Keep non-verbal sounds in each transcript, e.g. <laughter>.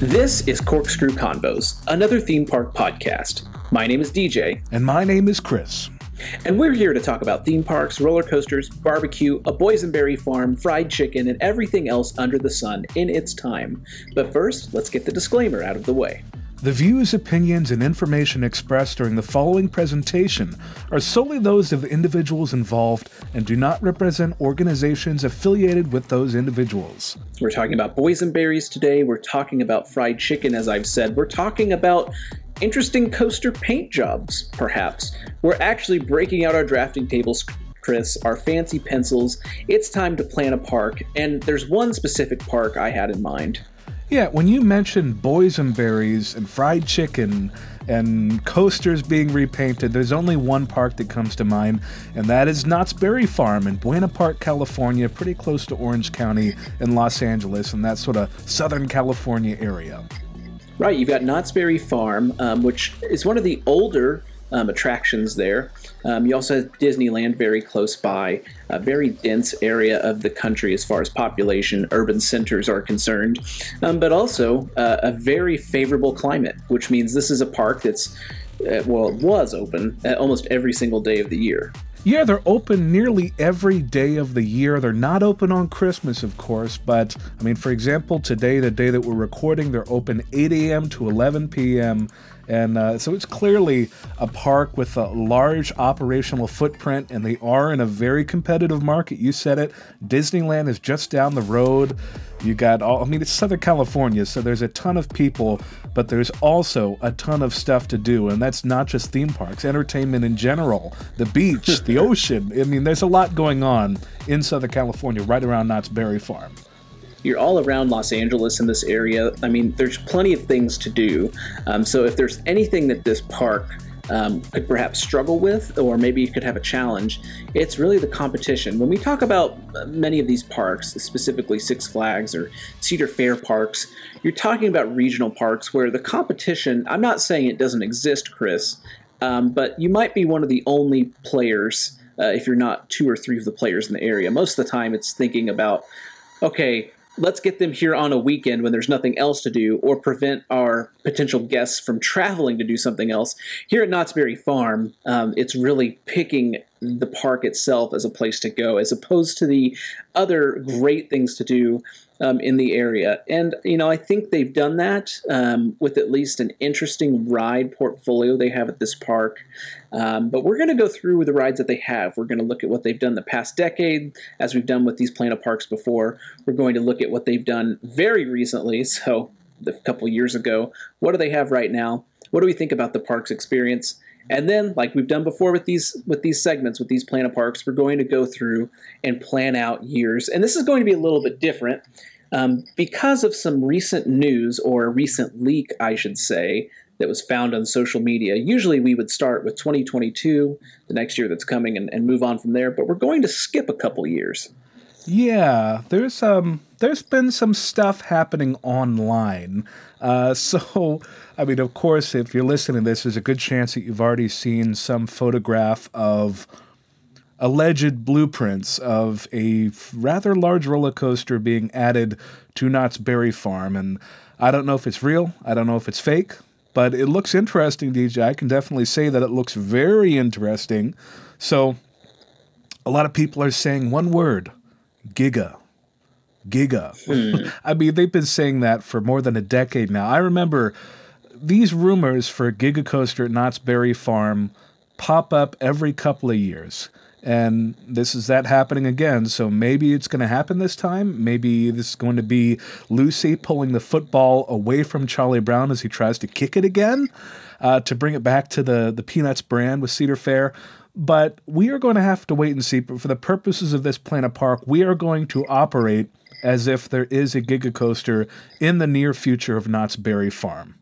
This is Corkscrew Convos, another theme park podcast. My name is DJ. And my name is Chris. And we're here to talk about theme parks, roller coasters, barbecue, a boysenberry farm, fried chicken, and everything else under the sun in its time. But first, let's get the disclaimer out of the way. The views, opinions, and information expressed during the following presentation are solely those of the individuals involved and do not represent organizations affiliated with those individuals. We're talking about boysenberries today. We're talking about fried chicken, as I've said. We're talking about interesting coaster paint jobs, perhaps. We're actually breaking out our drafting tables. Chris, our fancy pencils. It's time to plan a park, and there's one specific park I had in mind. Yeah, when you mention boysenberries and fried chicken and coasters being repainted, there's only one park that comes to mind, and that is Knott's Berry Farm in Buena Park, California, pretty close to Orange County in Los Angeles, and that sort of Southern California area. Right, you've got Knott's Berry Farm, um, which is one of the older um, attractions there. Um, you also have Disneyland very close by, a very dense area of the country as far as population, urban centers are concerned, um, but also uh, a very favorable climate, which means this is a park that's, uh, well, it was open uh, almost every single day of the year. Yeah, they're open nearly every day of the year. They're not open on Christmas, of course, but I mean, for example, today, the day that we're recording, they're open 8 a.m. to 11 p.m. And uh, so it's clearly a park with a large operational footprint, and they are in a very competitive market. You said it. Disneyland is just down the road. You got all, I mean, it's Southern California, so there's a ton of people, but there's also a ton of stuff to do. And that's not just theme parks, entertainment in general, the beach, the <laughs> ocean. I mean, there's a lot going on in Southern California, right around Knott's Berry Farm you're all around Los Angeles in this area. I mean, there's plenty of things to do. Um, so if there's anything that this park um, could perhaps struggle with, or maybe you could have a challenge, it's really the competition. When we talk about many of these parks, specifically Six Flags or Cedar Fair parks, you're talking about regional parks where the competition, I'm not saying it doesn't exist, Chris, um, but you might be one of the only players. Uh, if you're not two or three of the players in the area, most of the time it's thinking about, okay, let's get them here on a weekend when there's nothing else to do or prevent our potential guests from traveling to do something else. Here at Knott's Berry Farm, um, it's really picking the park itself as a place to go as opposed to the other great things to do um, in the area. And, you know, I think they've done that um, with at least an interesting ride portfolio they have at this park. Um, but we're going to go through the rides that they have. We're going to look at what they've done the past decade, as we've done with these Planet Parks before. We're going to look at what they've done very recently, <laughs> so a couple years ago. What do they have right now? What do we think about the park's experience? And then, like we've done before with these with these segments with these Planet Parks, we're going to go through and plan out years. And this is going to be a little bit different um, because of some recent news or recent leak, I should say, that was found on social media. Usually, we would start with 2022, the next year that's coming, and, and move on from there. But we're going to skip a couple years. Yeah, there's um there's been some stuff happening online. Uh, <laughs> so, I mean, of course, if you're listening to this, there's a good chance that you've already seen some photograph of alleged blueprints of a rather large roller coaster being added to Knott's Berry Farm. And I don't know if it's real, I don't know if it's fake, but it looks interesting, DJ. I can definitely say that it looks very interesting. So, a lot of people are saying one word Giga. Giga. Hmm. I mean, they've been saying that for more than a decade now. I remember these rumors for Giga Coaster at Knott's Berry Farm pop up every couple of years. And this is that happening again. So maybe it's going to happen this time. Maybe this is going to be Lucy pulling the football away from Charlie Brown as he tries to kick it again uh, to bring it back to the, the Peanuts brand with Cedar Fair. But we are going to have to wait and see. But for the purposes of this Planet Park, we are going to operate as if there is a Giga Coaster in the near future of Knott's Berry Farm.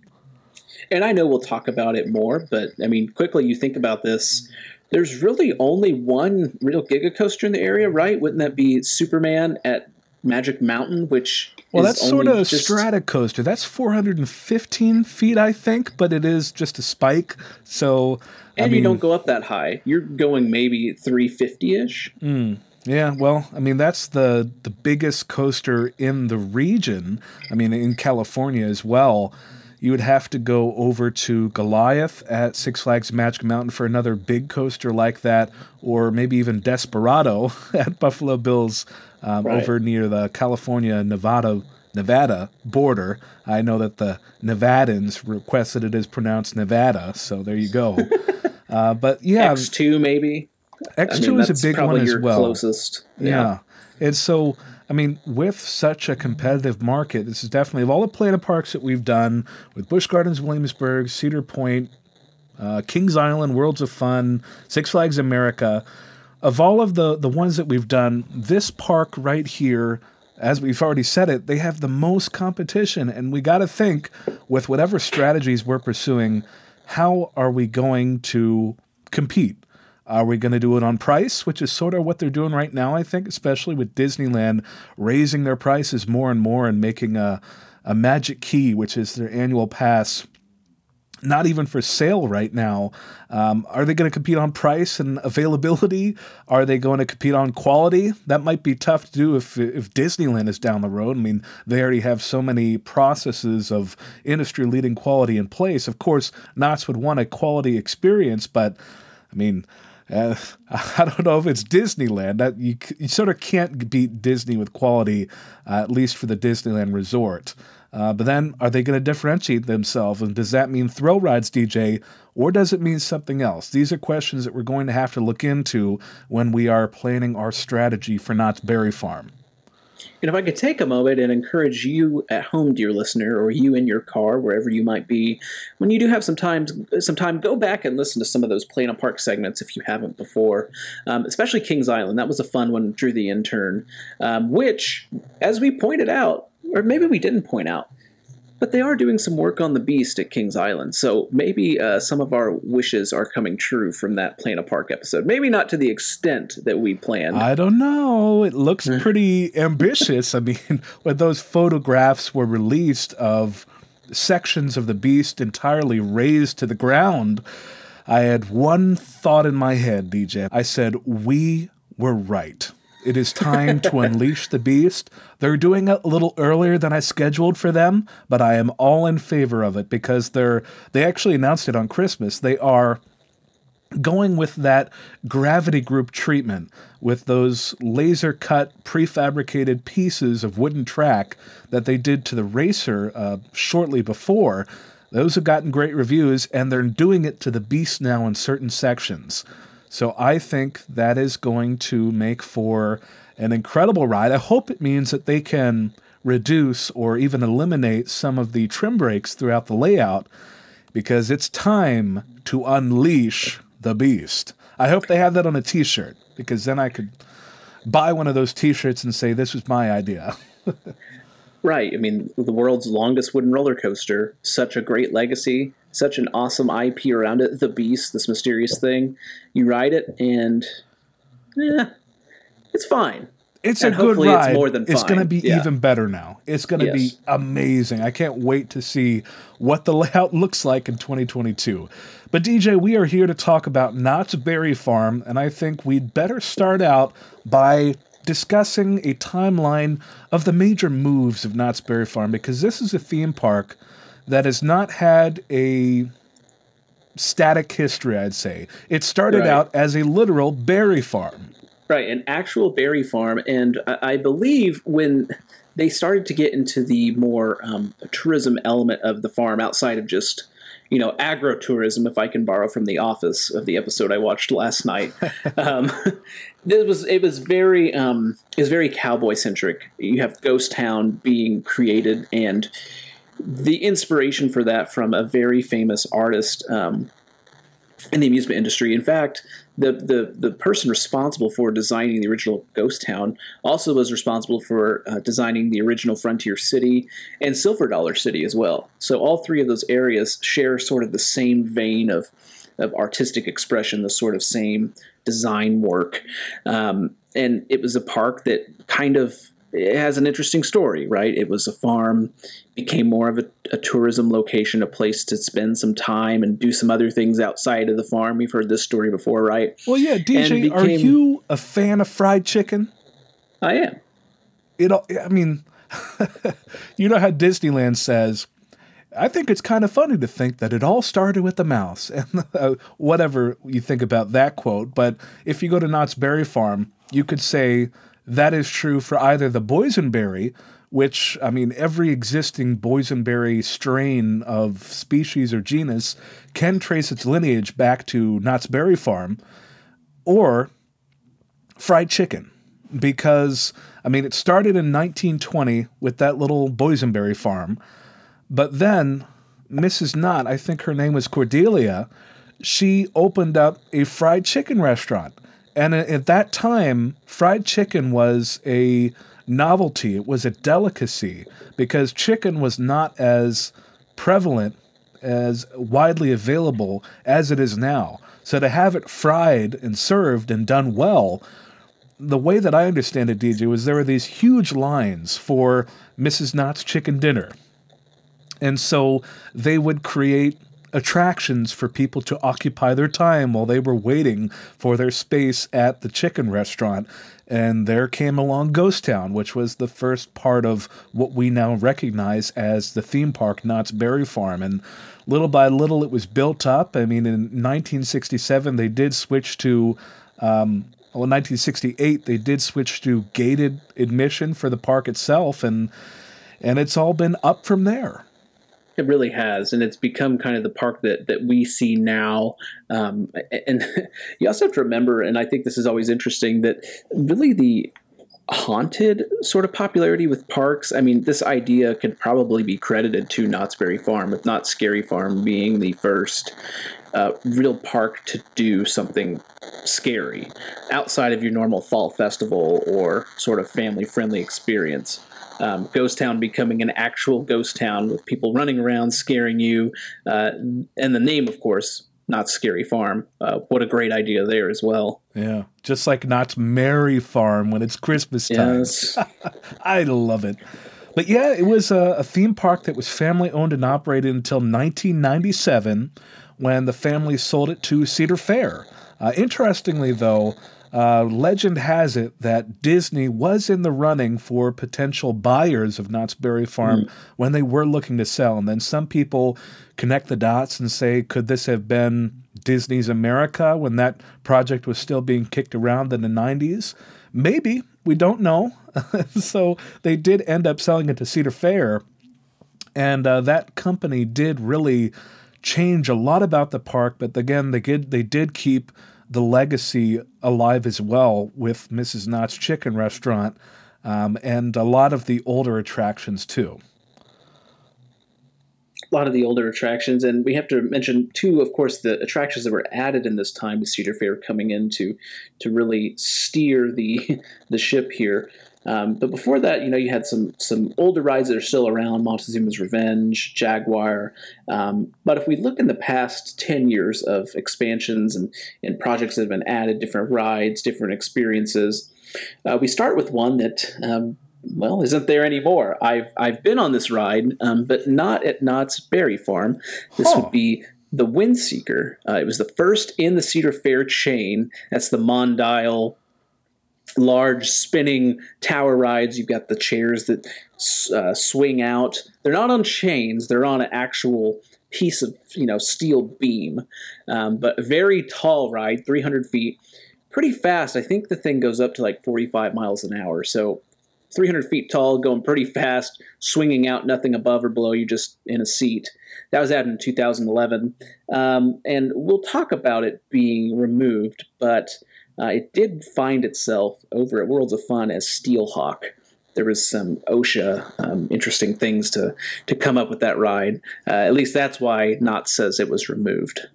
And I know we'll talk about it more, but I mean, quickly, you think about this. There's really only one real Giga Coaster in the area, right? Wouldn't that be Superman at Magic Mountain, which well, that's sort of a just... strata coaster. That's 415 feet, I think, but it is just a spike. So, and I mean, you don't go up that high. You're going maybe 350 ish. Mm. Yeah, well, I mean that's the the biggest coaster in the region. I mean in California as well. You would have to go over to Goliath at Six Flags Magic Mountain for another big coaster like that, or maybe even Desperado <laughs> at Buffalo Bills um, right. over near the California Nevada Nevada border. I know that the Nevadans requested it is pronounced Nevada, so there you go. <laughs> uh, but yeah, X two maybe. X two I mean, is a big one as well. Closest, yeah. yeah. And so, I mean, with such a competitive market, this is definitely of all the Planet Parks that we've done with Busch Gardens, Williamsburg, Cedar Point, uh, Kings Island, Worlds of Fun, Six Flags America. Of all of the the ones that we've done, this park right here as we've already said it, they have the most competition. And we got to think with whatever strategies we're pursuing, how are we going to compete? Are we going to do it on price, which is sort of what they're doing right now, I think, especially with Disneyland raising their prices more and more and making a, a Magic Key, which is their annual pass, not even for sale right now. Um, are they going to compete on price and availability? Are they going to compete on quality? That might be tough to do if if Disneyland is down the road. I mean, they already have so many processes of industry leading quality in place. Of course, Knott's would want a quality experience, but I mean. Uh, <laughs> I don't know if it's Disneyland. That you, you sort of can't beat Disney with quality, uh, at least for the Disneyland Resort. Uh, but then, are they going to differentiate themselves? And does that mean thrill rides, DJ, or does it mean something else? These are questions that we're going to have to look into when we are planning our strategy for Knott's Berry Farm. And if I could take a moment and encourage you at home, dear listener, or you in your car, wherever you might be, when you do have some time, some time, go back and listen to some of those Planet Park segments if you haven't before. Um, especially Kings Island, that was a fun one. Drew the intern, um, which, as we pointed out, or maybe we didn't point out, but they are doing some work on the Beast at Kings Island, so maybe uh, some of our wishes are coming true from that Planet Park episode. Maybe not to the extent that we planned. I don't know. It looks <laughs> pretty ambitious. I mean, <laughs> when those photographs were released of sections of the Beast entirely razed to the ground, I had one thought in my head, DJ. I said, We were right. It is time to unleash the beast. They're doing it a little earlier than I scheduled for them, but I am all in favor of it because they're they actually announced it on Christmas. They are going with that gravity group treatment with those laser cut prefabricated pieces of wooden track that they did to the racer uh, shortly before those have gotten great reviews and they're doing it to the beast now in certain sections so I think that is going to make for an incredible ride. I hope it means that they can reduce or even eliminate some of the trim brakes throughout the layout because it's time to unleash the beast. I hope they have that on a t shirt because then I could buy one of those t shirts and say, This was my idea. <laughs> right. I mean, the world's longest wooden roller coaster, such a great legacy such an awesome IP around it. The Beast, this mysterious thing. You ride it, and yeah, it's fine. It's and a good ride. It's, more than fine. it's going to be yeah. even better now. It's going to yes. be amazing. I can't wait to see what the <laughs> layout looks like in 2022. But DJ, we are here to talk about Knott's Berry Farm, and I think we'd better start out by discussing a timeline of the major moves of Knott's Berry Farm because this is a theme park that has not had a static history, I'd say. It started right. out as a literal berry farm. Right, an actual berry farm. And I believe when they started to get into the more um, tourism element of the farm outside of just you know agro-tourism if i can borrow from the office of the episode i watched last night <laughs> um, this was it was very um, it was very cowboy centric you have ghost town being created and the inspiration for that from a very famous artist um, in the amusement industry. In fact, the, the the person responsible for designing the original Ghost Town also was responsible for uh, designing the original Frontier City and Silver Dollar City as well. So all three of those areas share sort of the same vein of of artistic expression, the sort of same design work, um, and it was a park that kind of it has an interesting story, right? It was a farm, became more of a, a, tourism location, a place to spend some time and do some other things outside of the farm. We've heard this story before, right? Well, yeah, DJ, became, are you a fan of fried chicken? I am. It, I mean, <laughs> you know how Disneyland says, I think it's kind of funny to think that it all started with the mouse, <laughs> and uh, whatever you think about that quote. But if you go to Knott's Berry Farm, you could say that is true for either the boysenberry, which, I mean, every existing boysenberry strain of species or genus can trace its lineage back to Knott's Berry Farm, or fried chicken. Because, I mean, it started in 1920 with that little boysenberry farm, but then Mrs. Knott, I think her name was Cordelia, she opened up a fried chicken restaurant and at that time, fried chicken was a novelty, it was a delicacy because chicken was not as prevalent, as widely available as it is now. So to have it fried and served and done well, the way that I understand it, DJ, was there were these huge lines for Mrs. Knott's chicken dinner. And so they would create attractions for people to occupy their time while they were waiting for their space at the chicken restaurant. And there came along Ghost Town, which was the first part of what we now recognize as the theme park, Knott's Berry Farm. And little by little, it was built up. I mean, in 1967, they did switch to. Um, well, in 1968, they did switch to gated admission for the park itself, and and it's all been up from there. It really has, and it's become kind of the park that that we see now. Um, and <laughs> you also have to remember, and I think this is always interesting, that really the haunted sort of popularity with parks. I mean, this idea could probably be credited to Knott's Berry Farm, if not Scary Farm being the first uh, real park to do something scary outside of your normal fall festival or sort of family friendly experience um, Ghost Town becoming an actual ghost town with people running around scaring you, uh, and the name, of course, not Scary Farm. Uh, what a great idea there as well. Yeah, just like Knott's Merry Farm when it's Christmas time. Yes. <laughs> I love it. But yeah, it was a, a theme park that was family owned and operated until 1997 when the family sold it to Cedar Fair. Uh, interestingly, though, uh, legend has it that Disney was in the running for potential buyers of Knott's Berry Farm mm. when they were looking to sell. And then some people connect the dots and say, could this have been Disney's America when that project was still being kicked around in the 90s? Maybe. We don't know. <laughs> so they did end up selling it to Cedar Fair. And uh, that company did really change a lot about the park. But again, they did, they did keep the legacy alive as well with Mrs. Knott's Chicken Restaurant um, and a lot of the older attractions too. A lot of the older attractions, and we have to mention too, of course, the attractions that were added in this time with Cedar Fair coming in to to really steer the <laughs> the ship here. Um, but before that, you know, you had some some older rides that are still around: Montezooma's Revenge, Jaguar. Um, but if we look in the past ten years of expansions and, and projects that have been added, different rides, different experiences, uh, we start with one that. Um, well, isn't there anymore? I've I've been on this ride, um, but not at Knott's Berry Farm. This huh. would be the Windseeker. Uh, it was the first in the Cedar Fair chain. That's the Mondial large spinning tower rides. You've got the chairs that uh, swing out. They're not on chains. They're on an actual piece of you know steel beam, um, but a very tall ride, 300 feet, pretty fast. I think the thing goes up to like 45 miles an hour. So 300 feet tall, going pretty fast, swinging out, nothing above or below you, just in a seat. That was added in 2011, um, and we'll talk about it being removed, but uh, it did find itself over at Worlds of Fun as Steelhawk. There was some OSHA um, interesting things to to come up with that ride. Uh, at least that's why Knott says it was removed.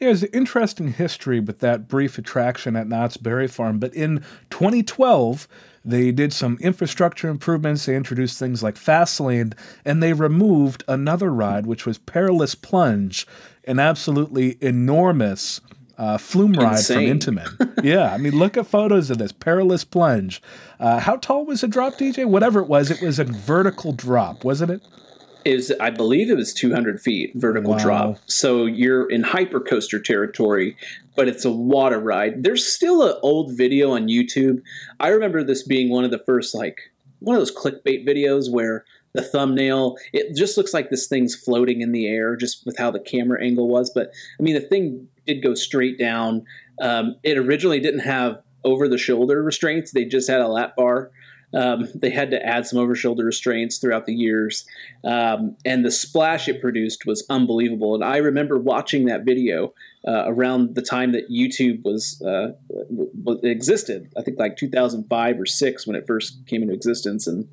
Yeah, there's an interesting history with that brief attraction at Knott's Berry Farm. But in 2012, they did some infrastructure improvements. They introduced things like Fastlane, and they removed another ride, which was Perilous Plunge, an absolutely enormous uh, flume ride Insane. from Intamin. yeah, I mean, look at photos of this perilous plunge. Uh, how tall was the drop, DJ? Whatever it was, it was a vertical drop, wasn't it? Is I believe it was 200 feet vertical wow. drop. So you're in hypercoaster territory, but it's a water ride. There's still an old video on YouTube. I remember this being one of the first like one of those clickbait videos where the thumbnail. It just looks like this thing's floating in the air just with how the camera angle was but i mean the thing did go straight down. Um, it originally didn't have over the shoulder restraints. They just had a lap bar. Um, they had to add some over shoulder restraints throughout the years. Um, and the splash it produced was unbelievable. And i remember watching that video uh, around the time that youtube was uh, existed. I think like 2005 or 6 when it first came into existence. And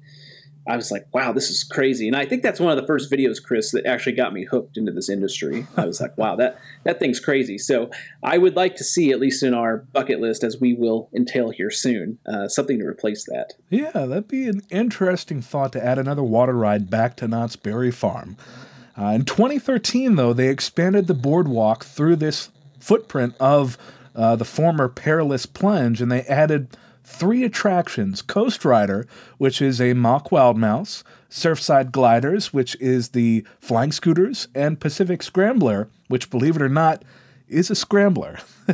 I was like, wow, this is crazy. And I think that's one of the first videos, Chris, that actually got me hooked into this industry. I was like, wow, that, that thing's crazy. So I would like to see, at least in our bucket list, as we will entail here soon, uh, something to replace that. Yeah, that'd be an interesting thought to add another water ride back to Knott's Berry Farm. Uh, in 2013, though, they expanded the boardwalk through this footprint of uh, the former Perilous Plunge and they added three attractions Coast Rider, which is a mock wild mouse, Surfside Gliders, which is the flying scooters, and Pacific Scrambler, which, believe it or not, is a scrambler. <laughs>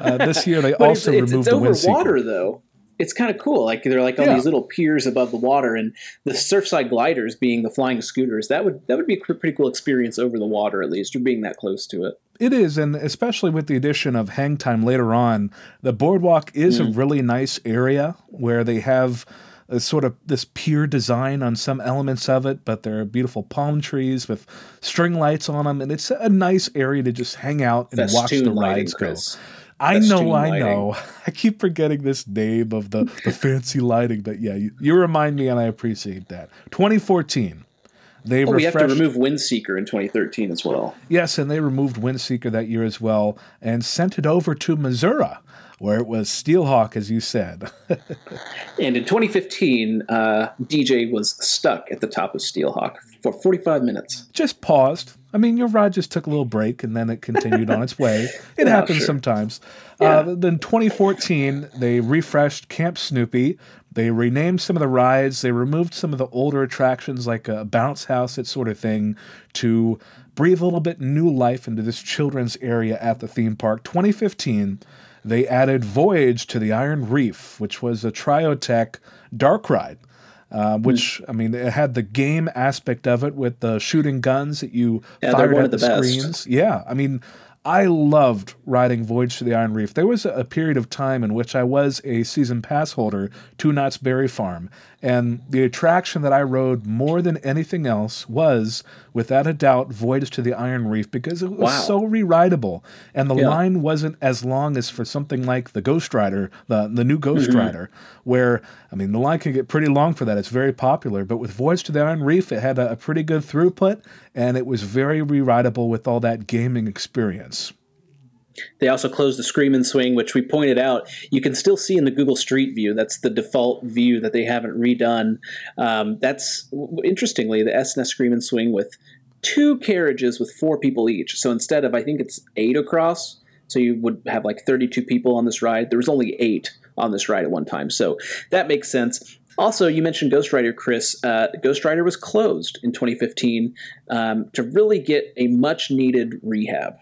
uh, this year they <laughs> also it's, removed it's, it's the over water though. It's kind of cool. Like they're like all yeah. these little piers above the water, and the Surfside Gliders being the flying scooters. That would that would be a pretty cool experience over the water at least, or being that close to it. It is, and especially with the addition of hang time later on, the boardwalk is mm. a really nice area where they have a sort of this pier design on some elements of it, but there are beautiful palm trees with string lights on them, and it's a nice area to just hang out and Festoon watch the rides go. I know, I know. <laughs> I keep forgetting this name of the, the fancy lighting, but yeah, you, you remind me, and I appreciate that. 2014. They oh, we have to remove Windseeker in 2013 as well. Yes, and they removed Windseeker that year as well and sent it over to Missouri, where it was Steelhawk, as you said. <laughs> and in 2015, uh, DJ was stuck at the top of Steelhawk for 45 minutes. Just paused. I mean, your ride just took a little break and then it continued on its way. <laughs> It yeah, happens sure. sometimes. Yeah. Uh, then 2014, they refreshed Camp Snoopy they renamed some of the rides. They removed some of the older attractions like a bounce house, that sort of thing, to breathe a little bit new life into this children's area at the theme park. 2015, they added Voyage to the Iron Reef, which was a Triotech dark ride. Uh, which I mean, it had the game aspect of it with the shooting guns that you yeah, fired at the, the screens. Yeah, I mean, I loved riding Voyage to the Iron Reef. There was a period of time in which I was a season pass holder to Knott's Berry Farm, and the attraction that I rode more than anything else was, without a doubt, Voyage to the Iron Reef because it was wow. so re-rideable, and the yeah. line wasn't as long as for something like the Ghost Rider, the the new Ghost mm-hmm. Rider, where I mean the line can get pretty long for that. It's very popular, but with Voyage to the Iron Reef, it had a, a pretty good throughput, and it was very re-rideable with all that gaming experience. They also closed the Scream and Swing, which we pointed out you can still see in the Google Street View. That's the default view that they haven't redone. Um, that's interestingly the S&S Scream and Swing with two carriages with four people each. So instead of I think it's eight across, so you would have like 32 people on this ride. There was only eight on this ride at one time, so that makes sense. Also, you mentioned Ghost Rider, Chris. Uh, Ghost Rider was closed in 2015 um, to really get a much needed rehab.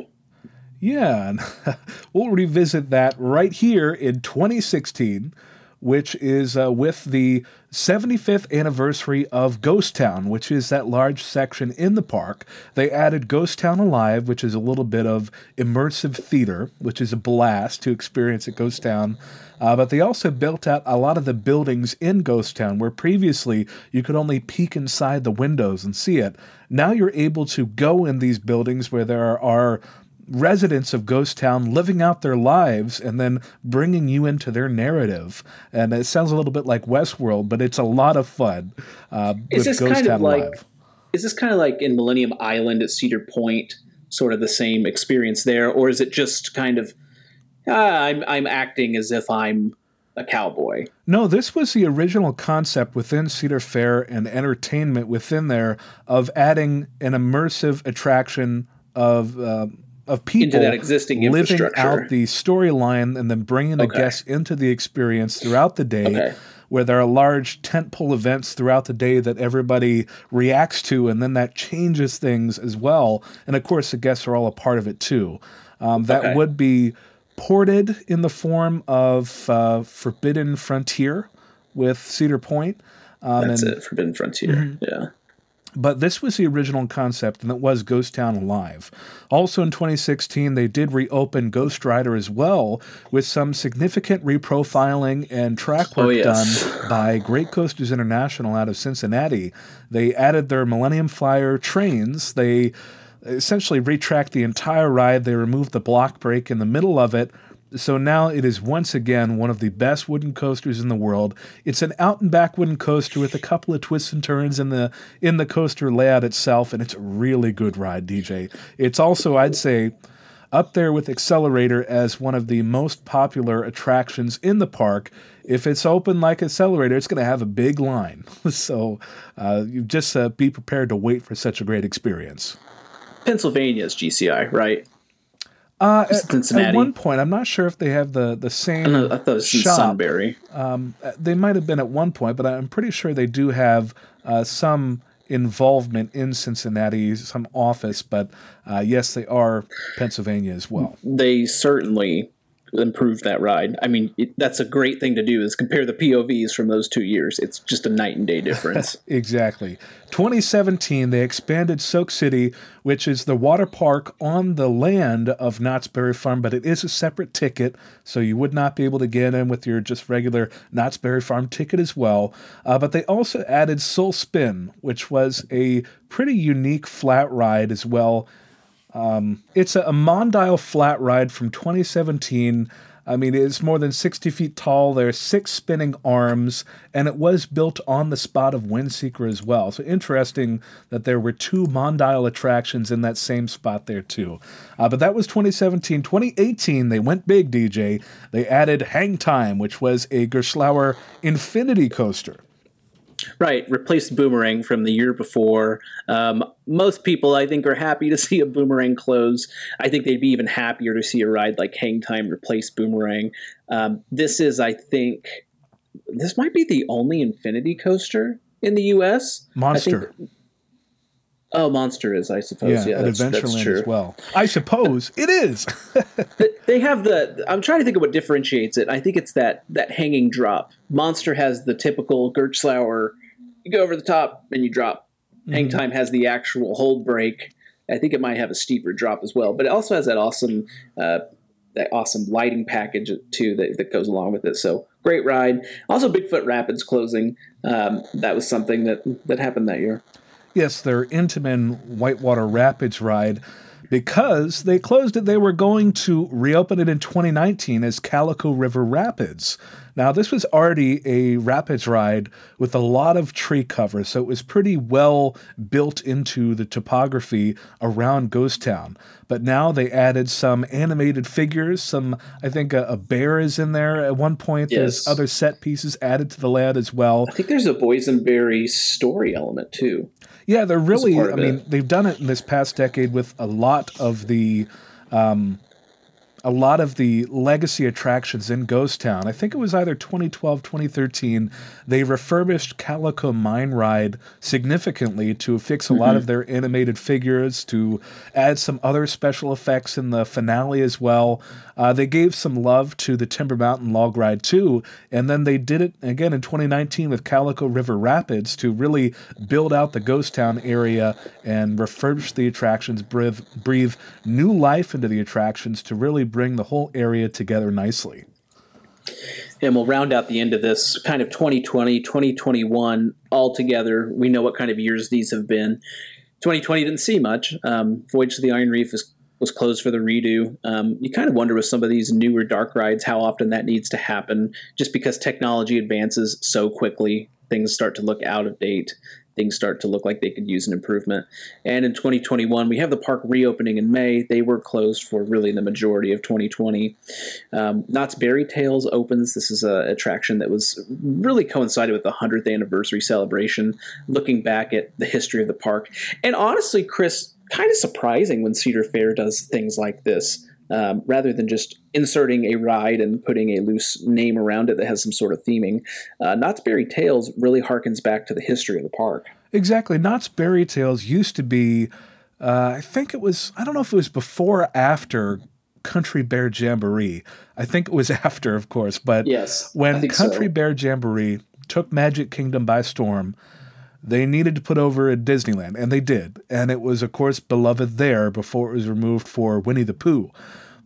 Yeah, <laughs> we'll revisit that right here in 2016, which is uh, with the 75th anniversary of Ghost Town, which is that large section in the park. They added Ghost Town Alive, which is a little bit of immersive theater, which is a blast to experience at Ghost Town. Uh, but they also built out a lot of the buildings in Ghost Town, where previously you could only peek inside the windows and see it. Now you're able to go in these buildings where there are residents of Ghost Town living out their lives and then bringing you into their narrative. And it sounds a little bit like Westworld, but it's a lot of fun. Uh, is this Ghost kind Town of like? Live. Is this kind of like in Millennium Island at Cedar Point, sort of the same experience there, or is it just kind of ah, I'm I'm acting as if I'm a cowboy. No, this was the original concept within Cedar Fair and entertainment within there of adding an immersive attraction of uh, of people into that existing living out the storyline and then bringing the Okay. guests into the experience throughout the day. Okay. Where there are large tentpole events throughout the day that everybody reacts to, and then that changes things as well. And of course, the guests are all a part of it too. Um, that Okay. would be ported in the form of uh, Forbidden Frontier with Cedar Point. Um, That's and it, Forbidden Frontier. Yeah. But this was the original concept, and it was Ghost Town Alive. Also in 2016, they did reopen Ghost Rider as well, with some significant reprofiling and track work Oh, yes. done by Great Coasters International out of Cincinnati. They added their Millennium Flyer trains. They essentially retracked the entire ride. They removed the block brake in the middle of it. So now it is once again one of the best wooden coasters in the world. It's an out and back wooden coaster with a couple of twists and turns in the in the coaster layout itself, and it's a really good ride, DJ. It's also, I'd say, up there with Accelerator as one of the most popular attractions in the park. If it's open like Accelerator, it's going to have a big line. <laughs> so uh, you just uh, be prepared to wait for such a great experience. Pennsylvania's GCI, right? Uh, at, Cincinnati. at one point, I'm not sure if they have the the same. No, I thought it was shop. Sunbury. They might have been at one point, but I'm pretty sure they do have uh, some involvement in Cincinnati, some office. But uh, yes, they are Pennsylvania as well. They certainly improved that ride. I mean, it, that's a great thing to do is compare the POVs from those two years. It's just a night and day difference. <laughs> Exactly. 2017, they expanded Soak City, which is the water park on the land of Knott's Berry Farm, but it is a separate ticket, so you would not be able to get in with your just regular Knott's Berry Farm ticket as well. Uh, but they also added Sol Spin, which was a pretty unique flat ride as well. Um, it's a, a Mondial flat ride from 2017. I mean, it's more than 60 feet tall. There are six spinning arms, and it was built on the spot of Windseeker as well. So interesting that there were two Mondial attractions in that same spot there, too. Uh, but that was 2017. 2018, they went big, DJ. They added Hang Time, which was a Gerstlauer Infinity coaster. Right. Replaced Boomerang from the year before. Um, most people, I think, are happy to <laughs> see a Boomerang close. I think they'd be even happier to see a ride like Hang Time replace Boomerang. Um, this is, I think, this might be the only Infinity coaster in the U.S. I Monster. think- oh, Monster is, I suppose. yeah, Yeah, at that's, that's true. as well. I suppose <laughs> it is. <laughs> they have the i'm trying to think of what differentiates it. I think it's that that hanging drop. Monster has the typical Gerstlauer you go over the top and you drop. Hang time has the actual hold brake. I think it might have a steeper drop as well but it also has that awesome uh, that awesome lighting package too that, that goes along with it. So great ride. Also bigfoot rapids closing. Um, that was something that that happened that year Yes, their Intamin Whitewater Rapids ride. Because they closed it, they were going to reopen it in 2019 as Calico River Rapids. Now, this was already a rapids ride with a lot of tree cover, so it was pretty well built into the topography around Ghost Town. But now they added some animated figures, some, I think a, a bear is in there at one point. There's other set pieces added to the land as well. i think there's a boysenberry story element too Yeah, they're really. I mean, they've done it in this past decade with a lot of the, um, a lot of the legacy attractions in Ghost Town. I think it was either 2012, 2013. They refurbished Calico Mine Ride significantly to fix a lot of their animated figures, to add some other special effects in the finale as well. Uh, they gave some love to the Timber Mountain Log Ride too, and then they did it again in 2019 with Calico River Rapids to really build out the Ghost Town area and refurbish the attractions, breathe, breathe new life into the attractions to really bring the whole area together nicely. and we'll round out the end of this kind of 2020 2021 all together. We know what kind of years these have been. 2020 didn't see much. Um, voyage to the iron reef is, was closed for the redo. Um, you kind of wonder with some of these newer dark rides how often that needs to happen just because technology advances so quickly. Things start to look out of date things start to look like they could use an improvement. And in 2021, we have the park reopening in May. They were closed for really the majority of 2020. Um, Knott's Bear-y Tales opens. This is an attraction that was really coincided with the 100th anniversary celebration, looking back at the history of the park. And honestly, Chris, kind of surprising when Cedar Fair does things like this. Um, rather than just inserting a ride and putting a loose name around it that has some sort of theming. Uh, Knott's Bear-y Tales really harkens back to the history of the park. Exactly. Knott's Bear-y Tales used to be, uh, I think it was, I don't know if it was before or after Country Bear Jamboree. I think it was <laughs> after, of course, but yes, when Country so. Bear Jamboree took Magic Kingdom by storm, they needed to put over at Disneyland, and they did. And it was, of course, beloved there before it was removed for Winnie the Pooh.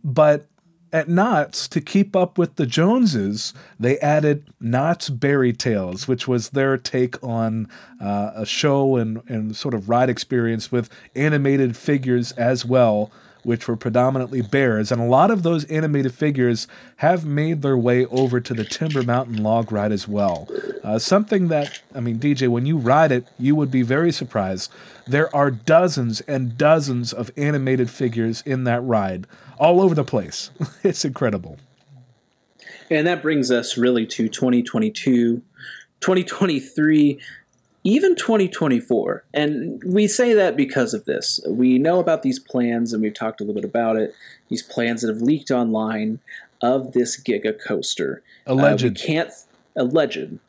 But at Knott's, to keep up with the Joneses, they added Knott's Bear-y Tales, which was their take on uh, a show and, and sort of ride experience with animated figures as well which were predominantly bears, and a lot of those animated figures have made their way over to the Timber Mountain log ride as well. Uh, something that, I mean, DJ, when you ride it, you would be very surprised. There are dozens and dozens of animated figures in that ride, all over the place. <laughs> it's incredible. And that brings us really to 2022. 2023 even 2024. And we say that because of this. We know about these plans, and we've talked a little bit about it. These plans that have leaked online of this Giga coaster. Alleged. Uh, we can't alleged.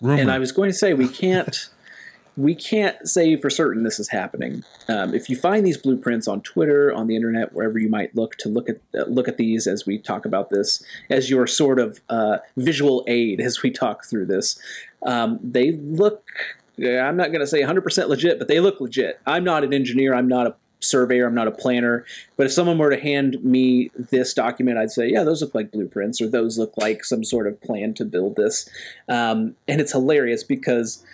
Rumor. And I was going to say we can't. we can't say for certain this is happening. Um, if you find these blueprints on Twitter, on the internet, wherever you might look to look at uh, look at these as we talk about this, as your sort of uh, visual aid as we talk through this, um, they look yeah, I'm not going to say 100% legit, but they look legit. I'm not an engineer. I'm not a surveyor. I'm not a planner. But if someone were to hand me this document, I'd say, yeah, those look like blueprints or those look like some sort of plan to build this. Um, and it's hilarious because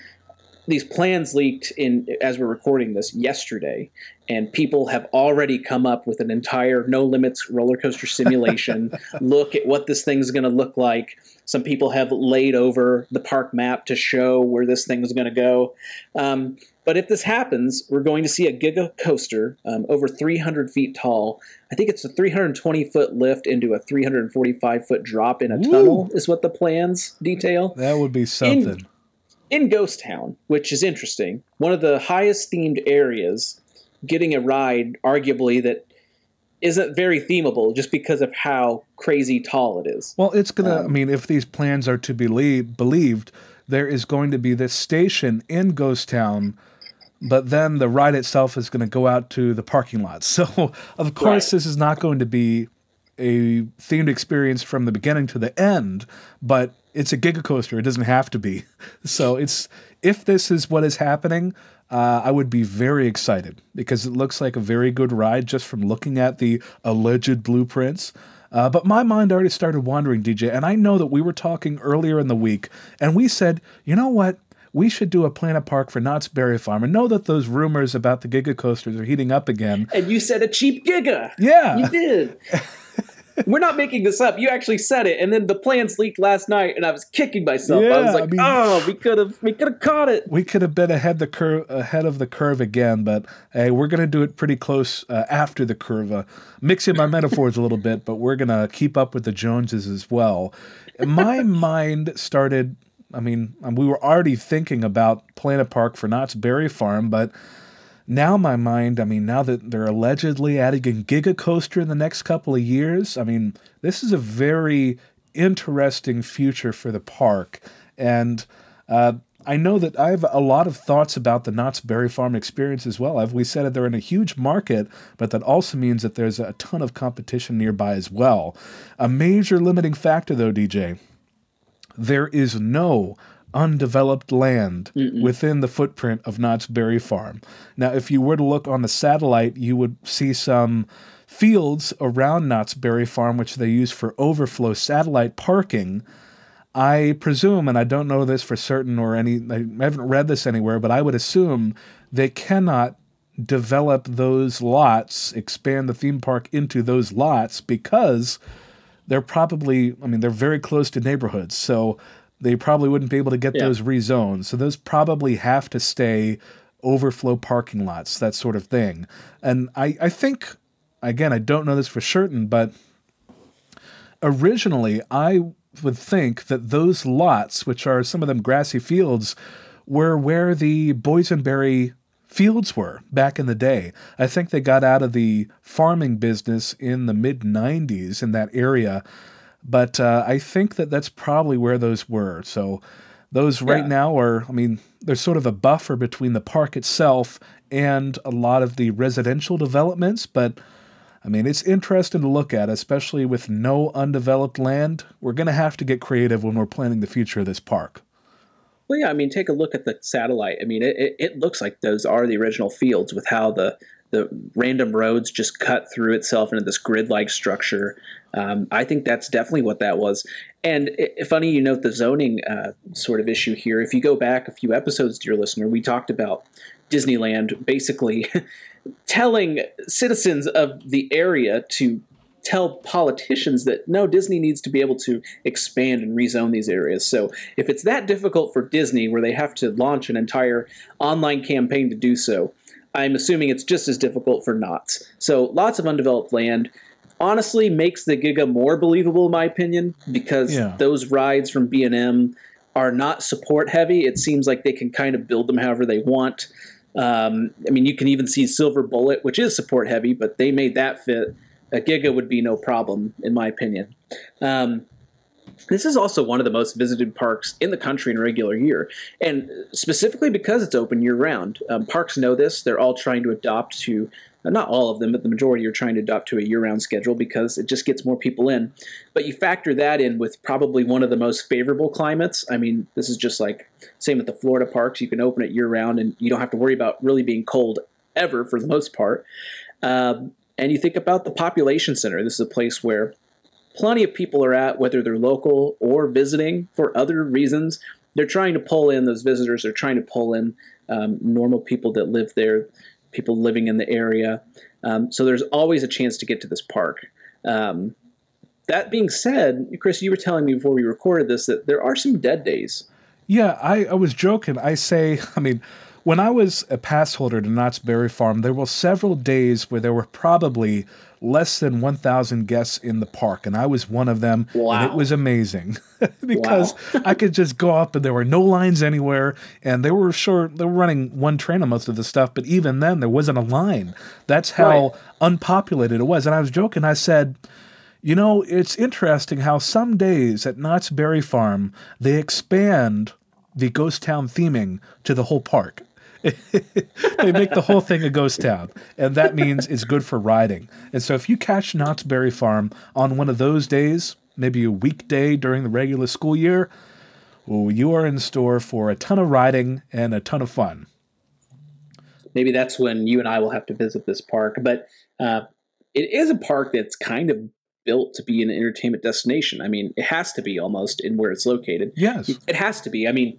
these plans leaked in as we're recording this yesterday and people have already come up with an entire no limits roller coaster <laughs> simulation. Look at what this thing's going to look like. Some people have laid over the park map to show where this thing is going to go. Um, but if this happens we're going to see a giga coaster um, over 300 feet tall. I think it's a 320 foot lift into a 345 foot drop in a Ooh. tunnel is what the plans detail. That would be something. in, in Ghost Town, which is interesting, one of the highest themed areas, getting a ride arguably that isn't very themable just because of how crazy tall it is. Well, it's gonna. Um, I mean, if these plans are to be believed, there is going to be this station in Ghost Town, but then the ride itself is going to go out to the parking lot. <laughs> So, of course, right. this is not going to be a themed experience from the beginning to the end, but it's a giga coaster. It doesn't have to be. <laughs> So it's if this is what is happening, uh, I would be very excited because it looks like a very good ride just from looking at the alleged blueprints. Uh, but my mind already started wandering, DJ, and I know that we were talking earlier in the week, and we said, you know what? We should do a Planet Park for Knott's Berry Farm and know that those rumors about the Giga coasters are heating up again. And you said a cheap Giga. Yeah. You did. <laughs> We're not making this up. You actually said it, and then the plans leaked last night, and I was kicking myself. Yeah, I was like, I mean, "Oh, we could have, we could have caught it. We could have been ahead the curve, ahead of the curve again." But hey, we're gonna do it pretty close uh, after the curve. Uh, mixing my metaphors a little bit, but we're gonna keep up with the Joneses as well. My <laughs> mind started. I mean, we were already thinking about Planet Park for Knott's Berry Farm, but now my mind, I mean, now that they're allegedly adding a Giga Coaster in the next couple of years, I mean, this is a very interesting future for the park. And uh, I know that I have a lot of thoughts about the Knott's Berry Farm experience as well. We said, that they're in a huge market, but that also means that there's a ton of competition nearby as well. A major limiting factor, though, DJ, there is no undeveloped land Mm-mm. within the footprint of Knott's Berry Farm. Now, if you were to look on the satellite, you would see some fields around Knott's Berry Farm, which they use for overflow satellite parking. I presume, and I don't know this for certain or any, I haven't read this anywhere, but I would assume they cannot develop those lots, expand the theme park into those lots because they're probably, I mean, they're very close to neighborhoods. So they probably wouldn't be able to get yeah. those rezoned. So those probably have to stay overflow parking lots, that sort of thing. And I, I think, again, I don't know this for certain, but originally I would think that those lots, which are some of them grassy fields, were where the boysenberry fields were back in the day. I think they got out of the farming business in the mid 90s in that area, but uh, I think that that's probably where those were. So those right yeah. now are, I mean, there's sort of a buffer between the park itself and a lot of the residential developments, but I mean, it's interesting to look at, especially with no undeveloped land. We're going to have to get creative when we're planning the future of this park. Well, yeah, I mean, take a look at the satellite. I mean, it, it, it looks like those are the original fields with how the the random roads just cut through itself into this grid-like structure. Um, I think that's definitely what that was. And it, funny you note the zoning uh, sort of issue here. If you go back a few episodes, dear listener, we talked about Disneyland basically <laughs> telling citizens of the area to tell politicians that no, Disney needs to be able to expand and rezone these areas. So if it's that difficult for Disney, where they have to launch an entire online campaign to do so, I'm assuming it's just as difficult for Knott's. So lots of undeveloped land. Honestly, makes the Giga more believable, in my opinion, because yeah. those rides from B and M are not support heavy. It seems like they can kind of build them however they want. Um, I mean, you can even see Silver Bullet, which is support heavy, but they made that fit. A Giga would be no problem, in my opinion. Um, this is also one of the most visited parks in the country in a regular year, and specifically because it's open year round. Um, parks know this; they're all trying to adopt to not all of them, but the majority are trying to adopt to a year-round schedule because it just gets more people in. But you factor that in with probably one of the most favorable climates. I mean, this is just like same with the Florida parks. You can open it year-round, and you don't have to worry about really being cold ever for the most part. Um, and you think about the population center. This is a place where plenty of people are at, whether they're local or visiting for other reasons. They're trying to pull in those visitors. They're trying to pull in um, normal people that live there people living in the area. Um, so there's always a chance to get to this park. Um, that being said, Chris, you were telling me before we recorded this that there are some dead days. Yeah, I, I was joking. I say, I mean, when I was a pass holder to Knott's Berry Farm, there were several days where there were probably less than 1,000 guests in the park, and I was one of them. Wow. And it was amazing <laughs> because wow. I could just go up and there were no lines anywhere, and they were sure they were running one train on most of the stuff, but even then there wasn't a line. That's how right. unpopulated it was. And I was joking. I said, you know, it's interesting how some days at Knott's Berry Farm they expand the ghost town theming to the whole park. They make the whole thing a ghost town, and that means it's good for riding. And so if you catch Knott's Berry Farm on one of those days, maybe a weekday during the regular school year, well, you are in store for a ton of riding and a ton of fun. Maybe that's when you and I will have to visit this park. But uh, it is a park that's kind of built to be an entertainment destination. I mean, it has to be almost in where it's located. Yes. It has to be. I mean,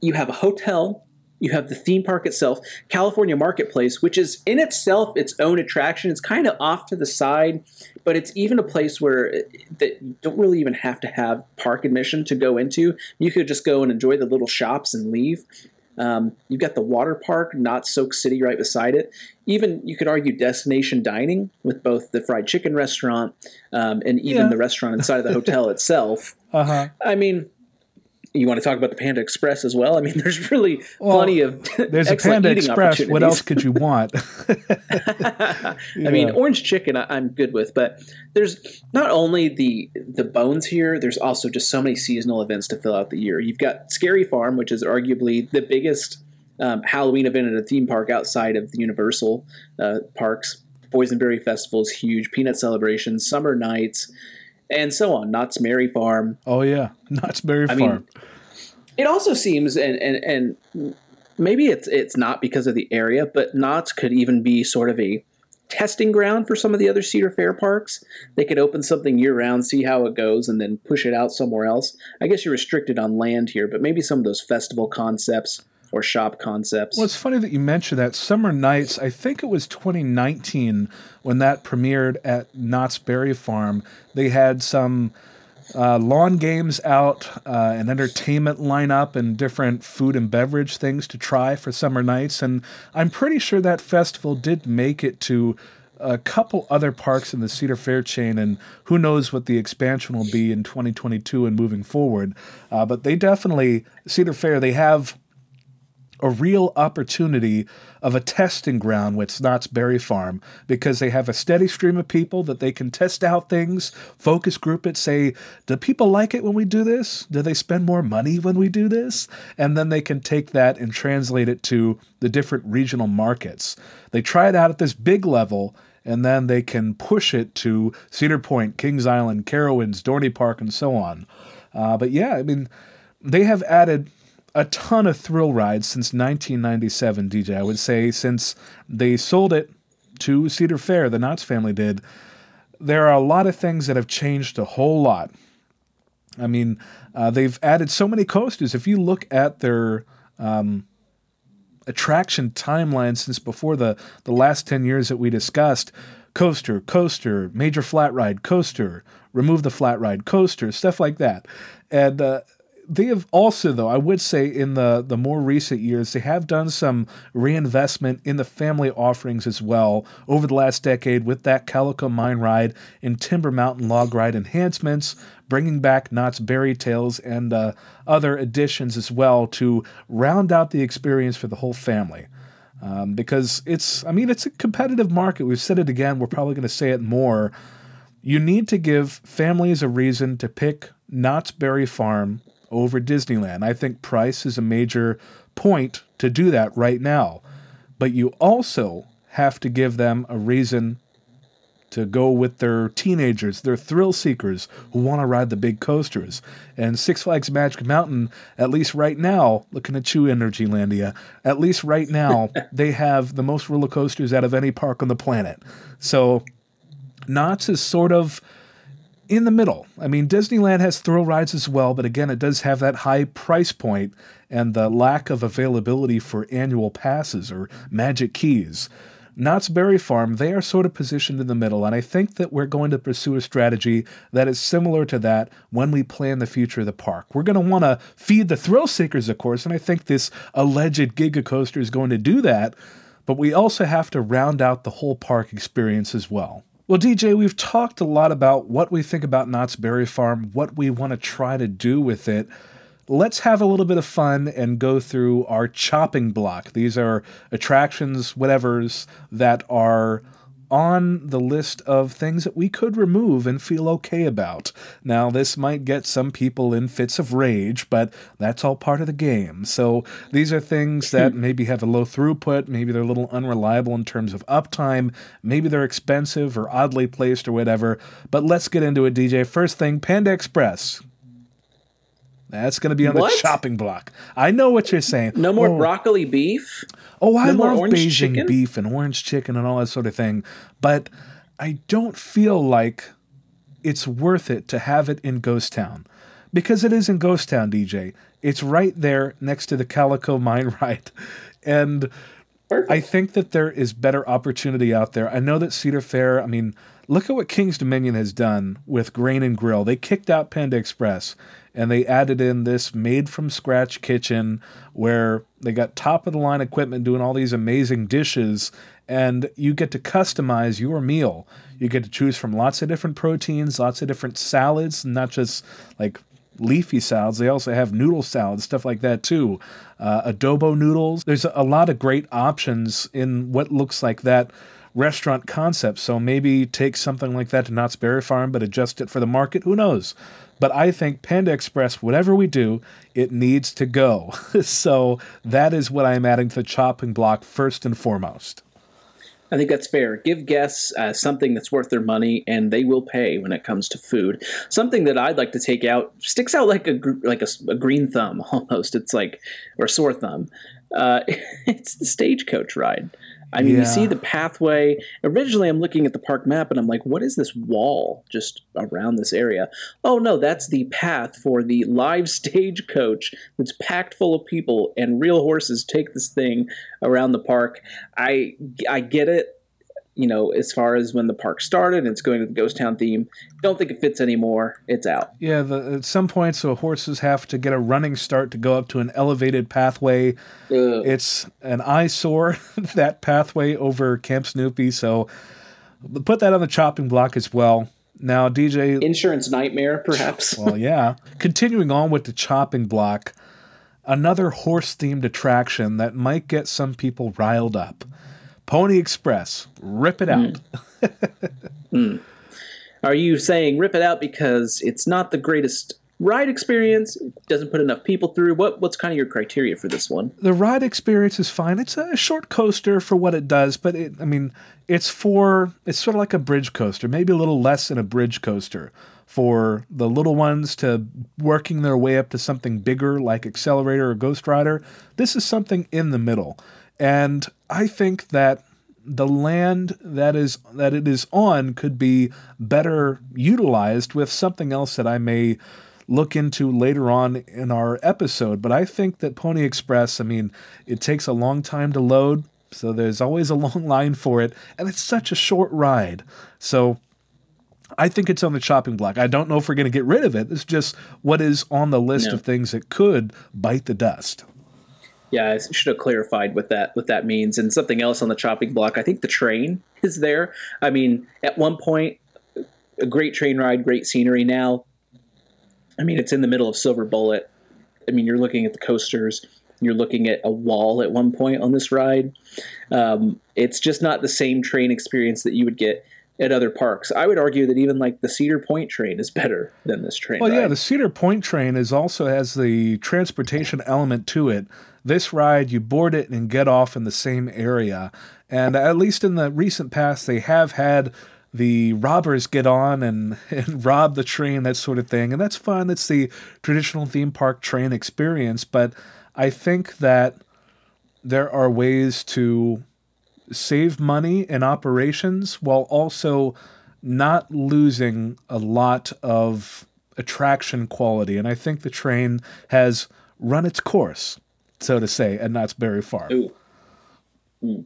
you have a hotel you have the theme park itself, California Marketplace, which is in itself its own attraction. It's kind of off to the side, but it's even a place where uh, that you don't really even have to have park admission to go into. You could just go and enjoy the little shops and leave. Um, you've got the water park, not Soak City, right beside it. Even you could argue destination dining with both the fried chicken restaurant um, and even yeah. the restaurant inside of the hotel <laughs> itself. Uh-huh. I mean, you want to talk about the Panda Express as well? I mean, <laughs> there's really well, plenty of <laughs> there's a Panda Express. What else could you <laughs> want? yeah. I mean, orange chicken I, am good with, but there's not only the the bones here. There's also just so many seasonal events to fill out the year. You've got Scary Farm, which is arguably the biggest um, Halloween event at a theme park outside of the Universal uh, parks. Boysenberry Festival is huge. Peanut celebrations, summer nights and so on. Knott's Merry Farm. Oh yeah, <laughs> Knott's Merry I Farm. Mean, it also seems, and and and maybe it's it's not because of the area, but Knott's could even be sort of a testing ground for some of the other Cedar Fair parks. They could open something year round, see how it goes, and then push it out somewhere else. I guess you're restricted on land here, but maybe some of those festival concepts or shop concepts. Well, it's funny that you mentioned that. Summer Nights, I think it was 2019 when that premiered at Knott's Berry Farm. They had some uh, lawn games out, uh, an entertainment lineup, and different food and beverage things to try for summer nights. And I'm pretty sure that festival did make it to a couple other parks in the Cedar Fair chain, and who knows what the expansion will be in 2022 and moving forward. Uh, but they definitely, Cedar Fair, they have a real opportunity of a testing ground with Knott's Berry Farm because they have a steady stream of people that they can test out things, focus group it, say, do people like it when we do this? Do they spend more money when we do this? And then they can take that and translate it to the different regional markets. They try it out at this big level and then they can push it to Cedar Point, Kings Island, Carowinds, Dorney Park, and so on. Uh, but yeah, I mean, they have added a ton of thrill rides since 1997, DJ. I would say since they sold it to Cedar Fair, the Knott's family did. There are a lot of things that have changed a whole lot. I mean, uh, they've added so many coasters. If you look at their um, attraction timeline since before the, the last 10 years that we discussed, coaster, coaster, major flat ride, coaster, remove the flat ride, coaster, stuff like that. And uh, they have also, though, I would say in the, the more recent years, they have done some reinvestment in the family offerings as well over the last decade with that Calico Mine Ride and Timber Mountain Log Ride enhancements, bringing back Knott's Bear-y Tales and uh, other additions as well to round out the experience for the whole family. Um, because it's, I mean, it's a competitive market. We've said it again, we're probably going to say it more. You need to give families a reason to pick Knott's Berry Farm over Disneyland. I think price is a major point to do that right now. But you also have to give them a reason to go with their teenagers, their thrill seekers who want to ride the big coasters. And Six Flags Magic Mountain, at least right now, looking at you, Energylandia, at least right now, <laughs> they have the most roller coasters out of any park on the planet. So Knott's is sort of in the middle. I mean, Disneyland has thrill rides as well, but again, it does have that high price point and the lack of availability for annual passes or magic keys. Knott's Berry Farm, they are sort of positioned in the middle, and I think that we're going to pursue a strategy that is similar to that when we plan the future of the park. We're going to want to feed the thrill seekers, of course, and I think this alleged Giga Coaster is going to do that, but we also have to round out the whole park experience as well. Well, DJ, we've talked a lot about what we think about Knott's Berry Farm, what we want to try to do with it. Let's have a little bit of fun and go through our chopping block. These are attractions, whatevers, that are on the list of things that we could remove and feel okay about. Now, this might get some people in fits of rage, but that's all part of the game. So, these are things that hmm. maybe have a low throughput, maybe they're a little unreliable in terms of uptime, maybe they're expensive or oddly placed or whatever. But let's get into it, DJ. First thing Panda Express. That's going to be on what? the chopping block. I know what you're saying. No more oh. broccoli beef. Oh, I love Beijing chicken? beef and orange chicken and all that sort of thing, but I don't feel like it's worth it to have it in Ghost Town because it is in Ghost Town, DJ. It's right there next to the Calico Mine <laughs> Ride, and Perfect. I think that there is better opportunity out there. I know that Cedar Fair. I mean, look at what Kings Dominion has done with Grain and Grill. They kicked out Panda Express and they added in this made from scratch kitchen where they got top of the line equipment doing all these amazing dishes and you get to customize your meal. You get to choose from lots of different proteins, lots of different salads, not just like leafy salads. They also have noodle salads, stuff like that too. Uh, adobo noodles. There's a lot of great options in what looks like that restaurant concept. So maybe take something like that to Knott's Berry Farm, but adjust it for the market. Who knows? But I think Panda Express, whatever we do, it needs to go. <laughs> so that is what I'm adding to the chopping block first and foremost. I think that's fair. Give guests uh, something that's worth their money, and they will pay when it comes to food. Something that I'd like to take out sticks out like a like a, a green thumb <laughs> almost. It's like or sore thumb. Uh, <laughs> it's the stagecoach ride. I mean, yeah. you see the pathway. Originally, I'm looking at the park map and I'm like, what is this wall just around this area? Oh, no, that's the path for the live <laughs> stagecoach that's packed full of people and real horses take this thing around the park. I, I get it you know, as far as when the park started, and it's going to the ghost town theme. Don't think it fits anymore. It's out. Yeah, the, at some point, so horses have to get a running start to go up to an elevated pathway. Ugh. It's an eyesore <laughs> that pathway over Camp Snoopy. So put that on the chopping block as well. Now, DJ, insurance nightmare, perhaps. <laughs> well, yeah. Continuing on with the chopping block. another horse themed attraction that might get some people riled up. Pony Express, rip it out. Mm. mm. Are you saying rip it out because it's not the greatest ride experience doesn't put enough people through what what's kind of your criteria for this one the ride experience is fine it's a short coaster for what it does but it, i mean it's for it's sort of like a bridge coaster maybe a little less than a bridge coaster for the little ones to working their way up to something bigger like accelerator or ghost rider this is something in the middle and i think that the land that is that it is on could be better utilized with something else that I may look into later on in our episode. But I think that Pony Express, I mean, it takes a long time to load, so there's always a <laughs> long line for it, and it's such a short ride. So I think it's on the chopping block. I don't know if we're going to get rid of it. It's just what is on the list no. of things that could bite the dust. Yeah, I should have clarified what that what that means. And something else on the chopping block. I think the train is there. I mean, at one point, a great train ride, great scenery. Now, I mean, it's in the middle of Silver Bullet. I mean, you're looking at the coasters. You're looking at a wall at one point on this ride. Um, it's just not the same train experience that you would get at other parks. I would argue that even like the Cedar Point train is better than this train. Well, ride. yeah, the Cedar Point train is also has the transportation element to it. This ride, you board it and get off in the same area. And at least in the recent past, they have had the robbers get on and, <laughs> and rob the train, that sort of thing. And that's fun. That's the traditional theme park train experience. But I think that there are ways to save money in operations while also not losing a lot of attraction quality. And I think the train has run its course, so to say, at Knott's Berry Farm. Ooh. Mm.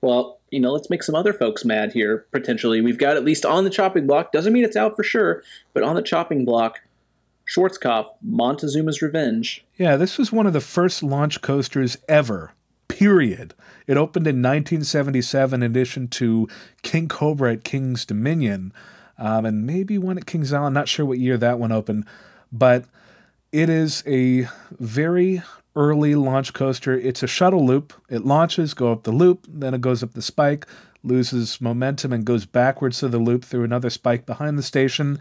Well, you know, let's make some other folks mad here, potentially. We've got at least on the chopping block, doesn't mean it's out for sure, but on the chopping block, Schwarzkopf, Montezooma's Revenge. Yeah, this was one of the first launch coasters ever, period. It opened in 1977 in addition to King Cobra at Kings Dominion, um, and maybe one at Kings Island. Not sure what year that one opened, but it is a very early launch coaster. It's a shuttle loop. It launches, go up the loop, then it goes up the spike, loses momentum, and goes backwards to the loop through another spike behind the station.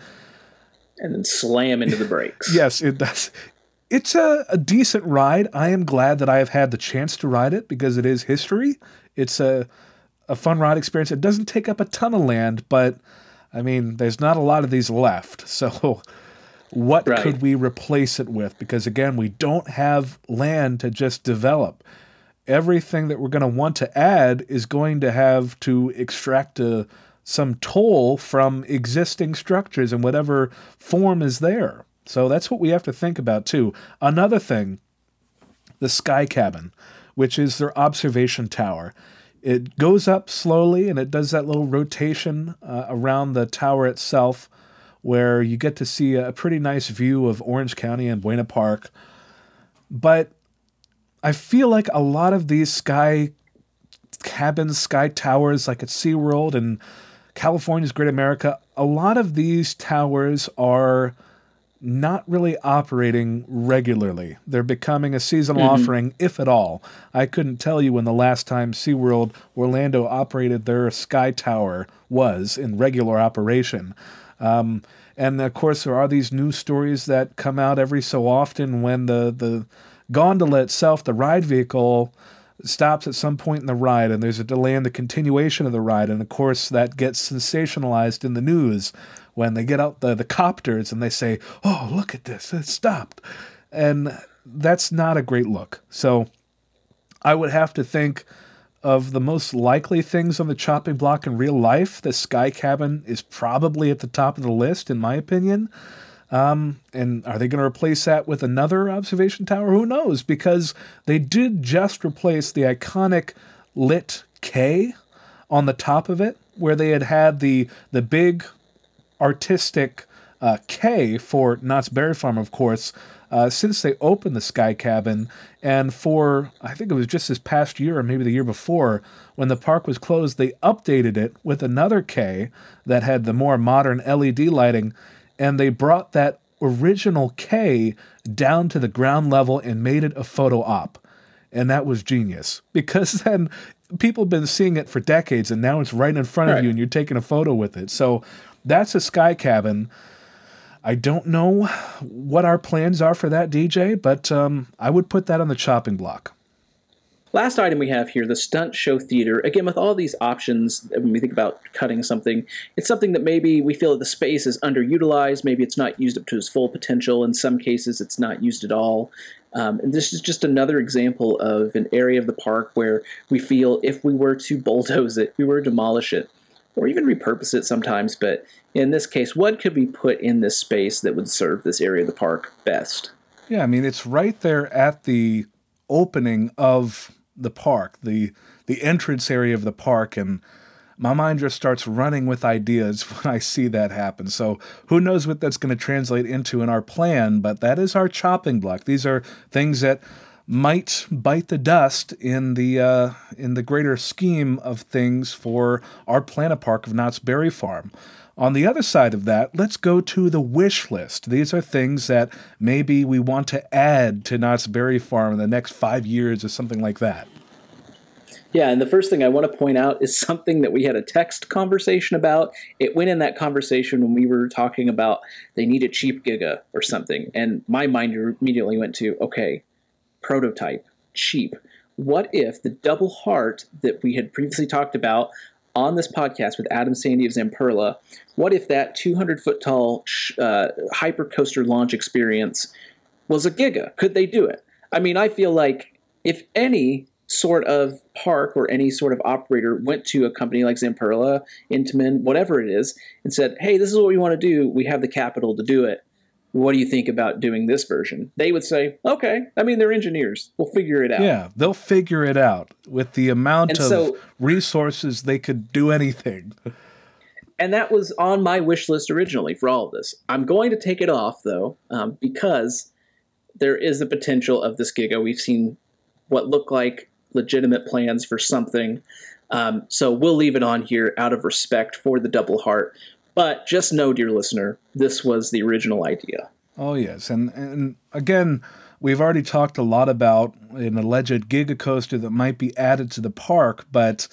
And then slam into the brakes. <laughs> yes, it does. It's a, a decent ride. I am glad that I have had the chance to ride it because it is history. It's a a fun ride experience. It doesn't take up a ton of land, but I mean, there's not a lot of these left. <laughs> So what right. could we replace it with? Because again, we don't have land to just develop. Everything that we're going to want to add is going to have to extract a, some toll from existing structures in whatever form is there. So that's what we have to think about too. Another thing, the sky cabin, which is their observation tower. It goes up slowly and it does that little rotation uh, around the tower itself where you get to see a pretty nice view of Orange County and Buena Park. But I feel like a lot of these sky cabins, sky towers, like at SeaWorld and California's Great America, a lot of these towers are not really operating regularly. They're becoming a seasonal mm-hmm. offering, if at all. I couldn't tell you when the last time SeaWorld Orlando operated their Sky Tower was in regular operation. Um, and of course, there are these news stories that come out every so often when the, the gondola itself, the ride vehicle, stops at some point in the ride and there's a delay in the continuation of the ride. And of course, that gets sensationalized in the news when they get out the, the copters and they say, Oh, look at this, it stopped. And that's not a great look. So I would have to think of the most likely things on the chopping block in real life, the Sky Cabin is probably at the top of the list, in my opinion. Um, and are they going to replace that with another observation tower? Who knows? Because they did just replace the iconic lit K on the top of it, where they had had the the big artistic uh, K for Knott's Berry Farm, of course, uh, since they opened the Sky Cabin. And for, I think it was just this past year or maybe the year before, when the park was closed, they updated it with another K that had the more modern LED lighting. And they brought that original K down to the ground level and made it a photo op. And that was genius <laughs> because then people have been seeing it for decades and now it's right in front right. of you and you're taking a photo with it. So that's a sky cabin. I don't know what our plans are for that DJ, but um, I would put that on the chopping block. Last item we have here, the stunt show theater. Again, with all these options, when we think about cutting something, it's something that maybe we feel that the space is underutilized. Maybe it's not used up to its full potential. In some cases, it's not used at all. Um, and this is just another example of an area of the park where we feel if we were to <laughs> bulldoze it, we were to demolish it, or even repurpose it sometimes, but in this case, what could we put in this space that would serve this area of the park best? Yeah, I mean, it's right there at the opening of the park, the the entrance area of the park, and my mind just starts running with ideas <laughs> when I see that happen. So who knows what that's going to translate into in our plan, but that is our chopping block. These are things that might bite the dust in the uh, in the greater scheme of things for our Planet Park of Knott's Berry Farm. On the other side of that, let's go to the wish list. These are things that maybe we want to add to Knott's Berry Farm in the next five years or something like that. Yeah, and the first thing I want to point out is something that we had a text conversation about. It went in that conversation when we were talking about they need a cheap Giga or something. And my mind immediately went to, okay, prototype, cheap. What if the double heart that we had previously talked about on this podcast with Adam Sandy of Zamperla, what if that 200 foot tall uh, hypercoaster launch experience was a giga? Could they do it? I mean, I feel like if any sort of park or any sort of operator went to a company like Zamperla, Intamin, whatever it is, and said, hey, this is what we want to do, we have the capital to do it what do you think about doing this version? They would say, okay, I mean, they're engineers. We'll figure it out. Yeah, they'll figure it out. With the amount and of so, resources, they could do anything. And that was on my wish list originally for all of this. I'm going to take it off, though, um, because there is the potential of this Giga. We've seen what look like legitimate plans for something. Um, so we'll leave it on here out of respect for the double heart. But just know, dear listener, this was the original idea. Oh, yes. And, and again, we've already talked a lot about an alleged giga coaster that might be added to the park, but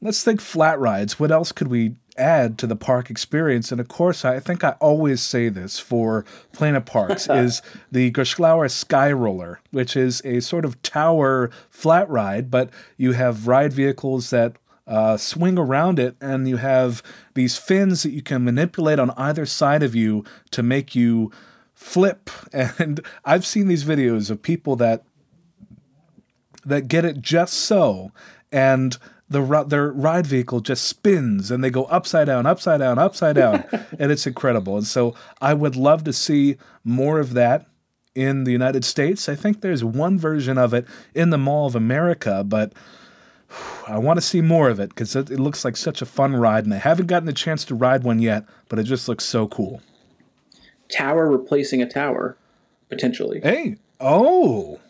let's think flat rides. What else could we add to the park experience? And of course, I think I always say this for Planet Parks <laughs> is the Gerstlauer Sky Roller, which is a sort of tower flat ride, but you have ride vehicles that uh, swing around it, and you have these fins that you can manipulate on either side of you to make you flip. <laughs> And I've seen these videos of people that that get it just so, and the their ride vehicle just spins and they go upside down, upside down, upside down, <laughs> and it's incredible. And so I would love to see more of that in the United States. I think there's one version of it in the Mall of America, but I want to see more of it because it, it, looks like such a fun ride, and I haven't gotten the chance to ride one yet, but it just looks so cool. Tower replacing a tower, potentially. Hey, oh,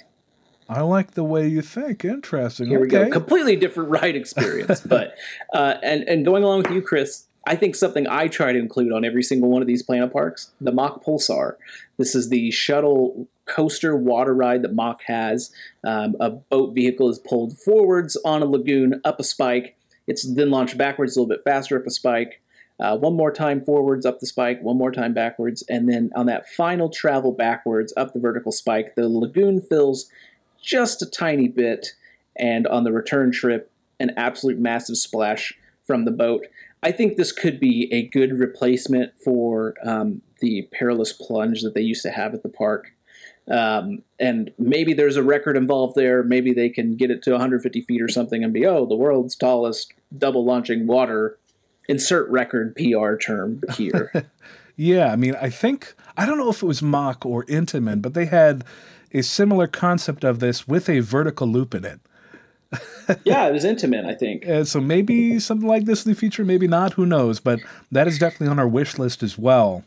I like the way you think. Interesting. Here okay. we go. Completely different ride experience, <laughs> but uh, and and going along with you, Chris. I think something I try to include on every single one of these Planet Parks, the Mack Pulsar. This is the shuttle coaster water ride that Mack has. Um, a boat vehicle is pulled forwards on a lagoon up a spike. It's then launched backwards a little bit faster up a spike. Uh, one more time forwards up the spike, one more time backwards, and then on that final travel backwards up the vertical spike, the lagoon fills just a tiny bit, and on the return trip, an absolute massive splash from the boat. I think this could be a good replacement for um, the perilous plunge that they used to have at the park. Um, and maybe there's a record involved there. Maybe they can get it to 150 feet or something and be, oh, the world's tallest double launching water. Insert record PR term here. <laughs> yeah, I mean, I think, I don't know if it was Mack or Intamin, but they had a similar concept of this with a vertical loop in it. <laughs> yeah, it was Intamin, I think. And so maybe something like this in the future, maybe not, who knows? But that is definitely on our wish list as well.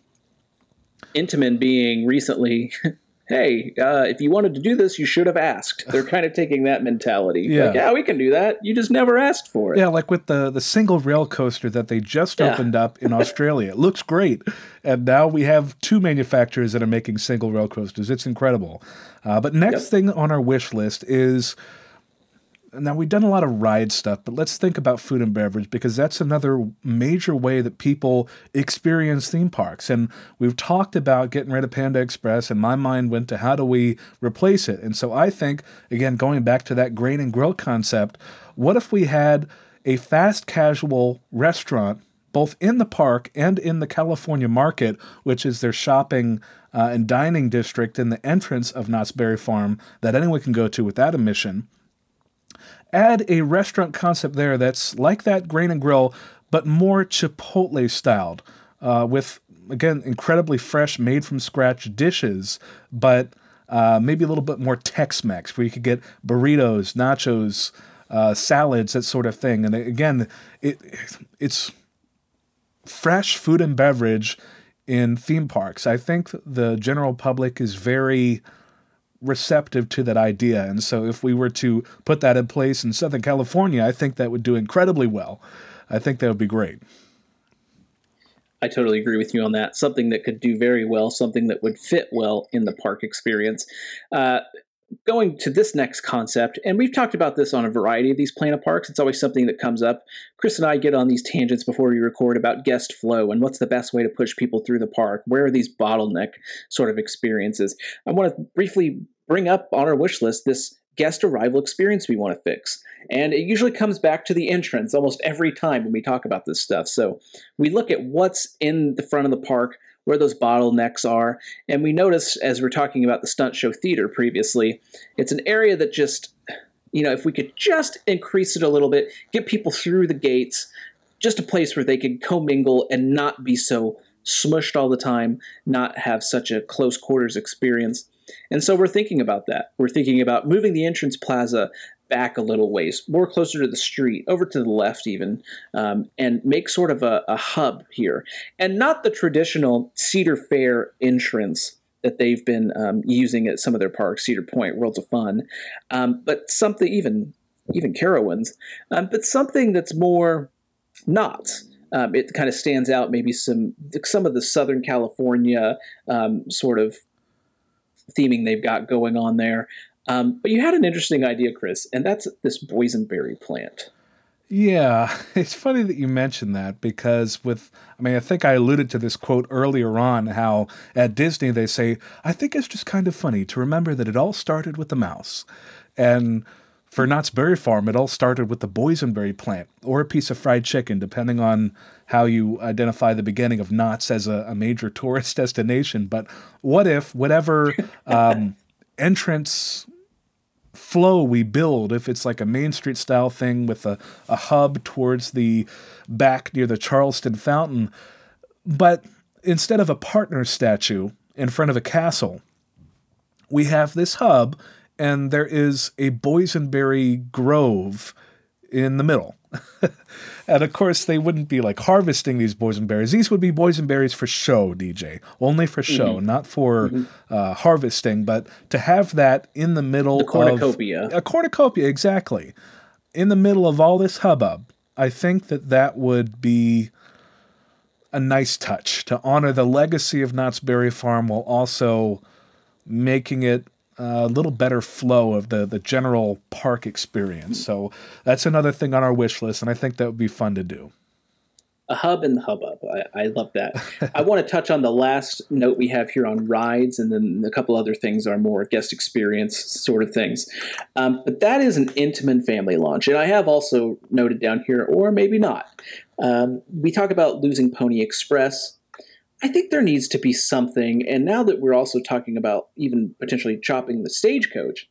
Intamin being recently <laughs> hey, uh, if you wanted to do this, you should have asked. They're <laughs> kind of taking that mentality. Yeah. Like, yeah, we can do that. You just never asked for it. Yeah, like with the, the single rail coaster that they just yeah. opened up in <laughs> Australia. It looks great. And now we have two manufacturers that are making single rail coasters. It's incredible. Uh, but next yep. thing on our wish list is now we've done a lot of ride stuff, but let's think about food and beverage because that's another major way that people experience theme parks. And we've talked about getting rid of Panda Express, and my mind went to how do we replace it? And so I think, again, going back to that grain and grill concept, what if we had a fast casual restaurant both in the park and in the California market, which is their shopping uh, and dining district in the entrance of Knott's Berry Farm that anyone can go to without admission add a restaurant concept there that's like that grain and grill, but more Chipotle styled, uh, with again incredibly fresh, made from scratch dishes, but uh, maybe a little bit more Tex-Mex, where you could get burritos, nachos, uh, salads, that sort of thing. And again, it it's fresh food and beverage in theme parks. I think the general public is very receptive to that idea. And so if we were to put that in place in Southern California, I think that would do incredibly well. I think that would be great. I totally agree with you on that. Something that could do very well, something that would fit well in the park experience. Uh, going to this next concept, and we've talked about this on a variety of these Planet Parks. It's always something that comes up. Chris and I get on these tangents before we record about guest flow and what's the best way to push people through the park. Where are these bottleneck sort of experiences? I want to briefly bring up on our wish list this guest arrival experience we want to fix. And it usually comes back to the entrance almost every time when we talk about this stuff. So we look at what's in the front of the park, where those bottlenecks are, and we notice as we're talking about the stunt show theater previously, it's an area that just, you know, if we could just increase it a little bit, get people through the gates, just a place where they could commingle and not be so smushed all the time, not have such a close quarters experience. And so we're thinking about that. We're thinking about moving the entrance plaza back a little ways, more closer to the street, over to the left even, um, and make sort of a, a hub here. And not the traditional Cedar Fair entrance that they've been um, using at some of their parks, Cedar Point, Worlds of Fun, um, but something even even Carowinds, um, but something that's more not. Um, it kind of stands out. Maybe some some of the Southern California um, sort of theming they've got going on there. Um, but you had an interesting idea, Chris, and that's this boysenberry plant. Yeah, <laughs> it's funny that you mentioned that because with, I mean, I think I alluded to this quote earlier on how at Disney they say, I think it's just kind of funny to remember that it all started with the mouse. And for Knott's Berry Farm, it all started with the boysenberry plant or a piece of fried chicken, depending on how you identify the beginning of Knott's as a, a major <laughs> tourist destination. But what if whatever <laughs> um, entrance flow we build, if it's like a Main Street style thing with a, a hub towards the back near the Charleston Fountain, but instead of a partner statue in front of a castle, we have this hub and there is a boysenberry grove in the middle. <laughs> and of course, they wouldn't be like harvesting these boysenberries. These would be boysenberries for show, DJ, only for show, mm-hmm. not for mm-hmm. uh, harvesting. But to have that in the middle the cornucopia. of a cornucopia, exactly, in the middle of all this hubbub, I think that that would be a nice touch to honor the legacy of Knott's Berry Farm while also making it a little better flow of the the general park experience. So that's another thing on our wish list, and I think that would be fun to do. A hub and the hubbub. I, I love that. I want to touch on the last note we have here on rides, and then a couple other things are more guest experience sort of things. Um, but that is an Intamin family launch, and I have also noted down here, or maybe not. Um, we talk about losing Pony Express I think there needs to be something, and now that we're also talking about even potentially chopping the stagecoach,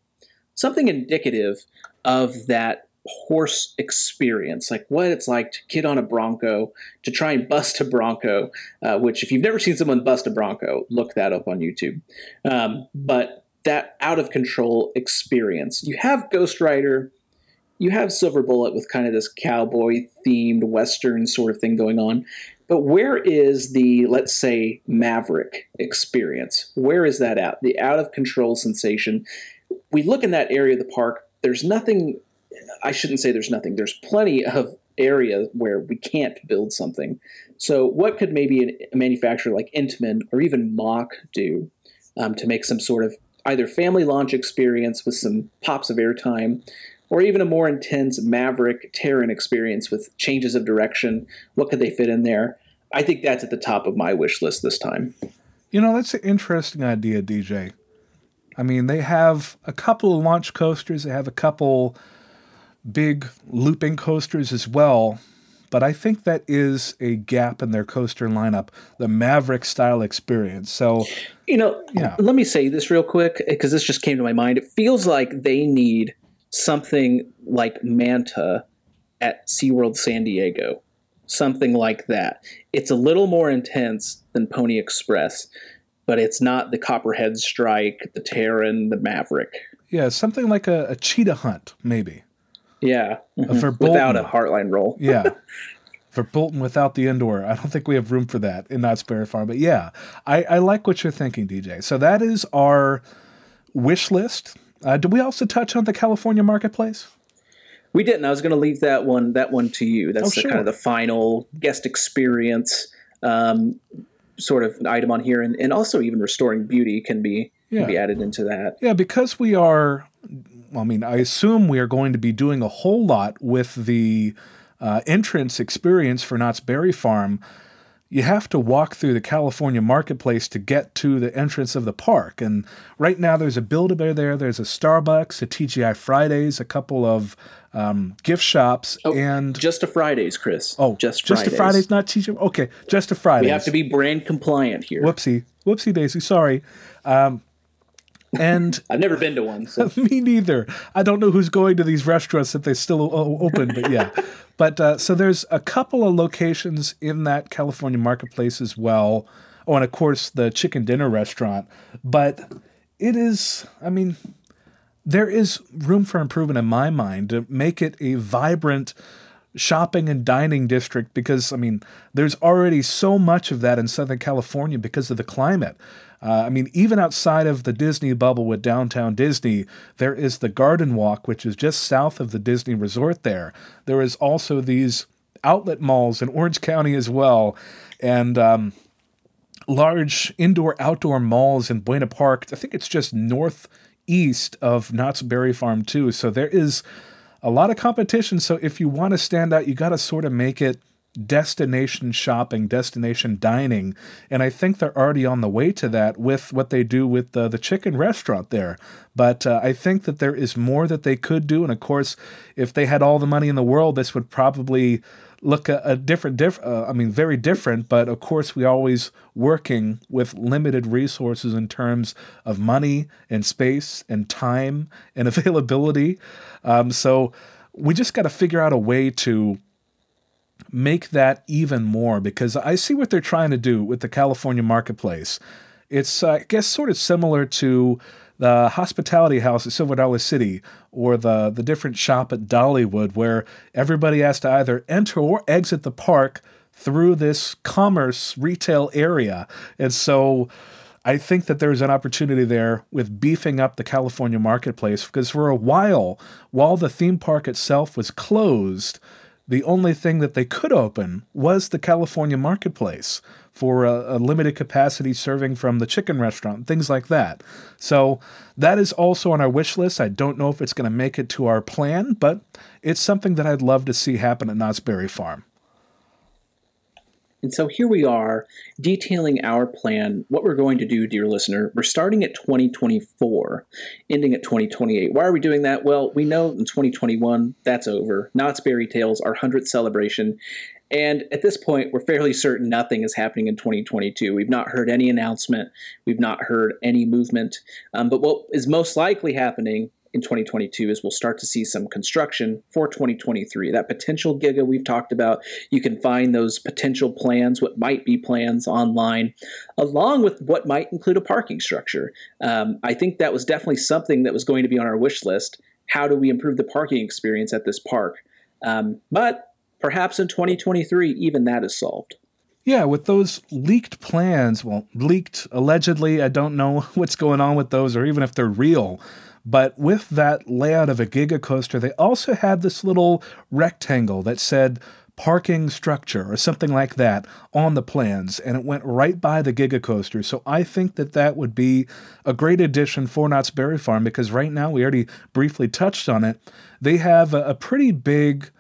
something indicative of that horse experience, like what it's like to get on a bronco, to try and bust a bronco, uh, which, if you've never seen someone bust a bronco, look that up on YouTube. Um, but that out of control experience. You have Ghost Rider, you have Silver Bullet with kind of this cowboy themed Western sort of thing going on. But where is the let's say Maverick experience? Where is that at? The out of control sensation. We look in that area of the park. There's nothing. I shouldn't say there's nothing. There's plenty of area where we can't build something. So, what could maybe a manufacturer like Intamin or even Mack do um, to make some sort of either family launch experience with some pops of airtime, or even a more intense Maverick Taron experience with changes of direction? What could they fit in there? I think that's at the top of my wish list this time. You know, that's an interesting idea, DJ. I mean, they have a couple of launch coasters, they have a couple big looping coasters as well. But I think that is a gap in their coaster lineup, the Maverick style experience. So, you know, yeah. let me say this real quick because this just came to my mind. It feels like they need something like Manta at SeaWorld San Diego, something like that. It's a little more intense than Pony Express, but it's not the Copperhead Strike, the Taron, the Maverick. Yeah, something like a, a cheetah hunt, maybe. Yeah, mm-hmm. without a Heartline roll. yeah, <laughs> Verbolten without the indoor. I don't think we have room for that in Knott's Berry Farm. But yeah, I, I like what you're thinking, DJ. So that is our wish list. Uh, did we also touch on the California marketplace? We didn't. I was going to leave that one that one to you. That's oh, the, sure. kind of the final guest experience um, sort of item on here, and, and also even restoring beauty can be yeah. can be added into that. Yeah, because we are I mean, I assume we are going to be doing a whole lot with the uh, entrance experience for Knott's Berry Farm. You have to walk through the California marketplace to get to the entrance of the park. And right now, there's a Build a Bear there, there's a Starbucks, a TGI Fridays, a couple of um, gift shops, oh, and just a Fridays, Chris. Oh, just Fridays. just a Fridays, not TGI. Okay, just a Fridays. We have to be brand compliant here. Whoopsie, whoopsie daisy. Sorry. Um, and <laughs> I've never been to one. So. <laughs> me neither. I don't know who's going to these restaurants if they still open, but yeah. <laughs> but uh, so there's a couple of locations in that California marketplace as well. Oh, and of course the chicken dinner restaurant. But it is, I mean, there is room for improvement in my mind to make it a vibrant shopping and dining district because I mean there's already so much of that in Southern California because of the climate. Uh, I mean, even outside of the Disney bubble with downtown Disney, there is the Garden Walk, which is just south of the Disney resort there. There is also these outlet malls in Orange County as well. And um, large indoor outdoor malls in Buena Park. I think it's just northeast of Knott's Berry Farm, too. So there is a lot of competition. So if you want to stand out, you got to sort of make it destination shopping, destination dining, and I think they're already on the way to that with what they do with the, the chicken restaurant there. But uh, I think that there is more that they could do, and of course, if they had all the money in the world, this would probably look a, a different, diff- uh, I mean, very different. But of course, we always working with limited resources in terms of money and space and time and <laughs> availability. Um, so we just got to figure out a way to make that even more because I see what they're trying to do with the California marketplace. It's, uh, I guess, sort of similar to the hospitality house at Silver Dollar City or the, the different shop at Dollywood, where everybody has to either enter or exit the park through this commerce retail area. And so I think that there's an opportunity there with beefing up the California marketplace because for a while, while the theme park itself was closed, the only thing that they could open was the California marketplace for a, a, limited capacity serving from the chicken restaurant, things like that. So that is also on our wish list. I don't know if it's going to make it to our plan, but it's something that I'd love to see happen at Knott's Berry Farm. And so here we are detailing our plan, what we're going to do, dear listener. We're starting at 2024, ending at 2028. Why are we doing that? Well, we know in 2021 that's over. Knott's Bear-y Tales, our 100th celebration. And at this point, we're fairly certain nothing is happening in 2022. We've not heard any announcement, we've not heard any movement. Um, but what is most likely happening in 2022 is we'll start to see some construction for 2023. That potential giga we've talked about, you can find those potential plans, what might be plans online, along with what might include a parking structure. Um, I think that was definitely something that was going to be on our wish list. How do we improve the parking experience at this park? Um, but perhaps in 2023, even that is solved. Yeah, with those leaked plans, well, leaked allegedly, I don't know <laughs> what's going on with those or even if they're real. But with that layout of a Giga coaster, they also had this little rectangle that said parking structure or something like that on the plans, and it went right by the Giga coaster. So I think that that would be a great addition for Knott's Berry Farm because right now we already briefly touched on it. They have a, a pretty big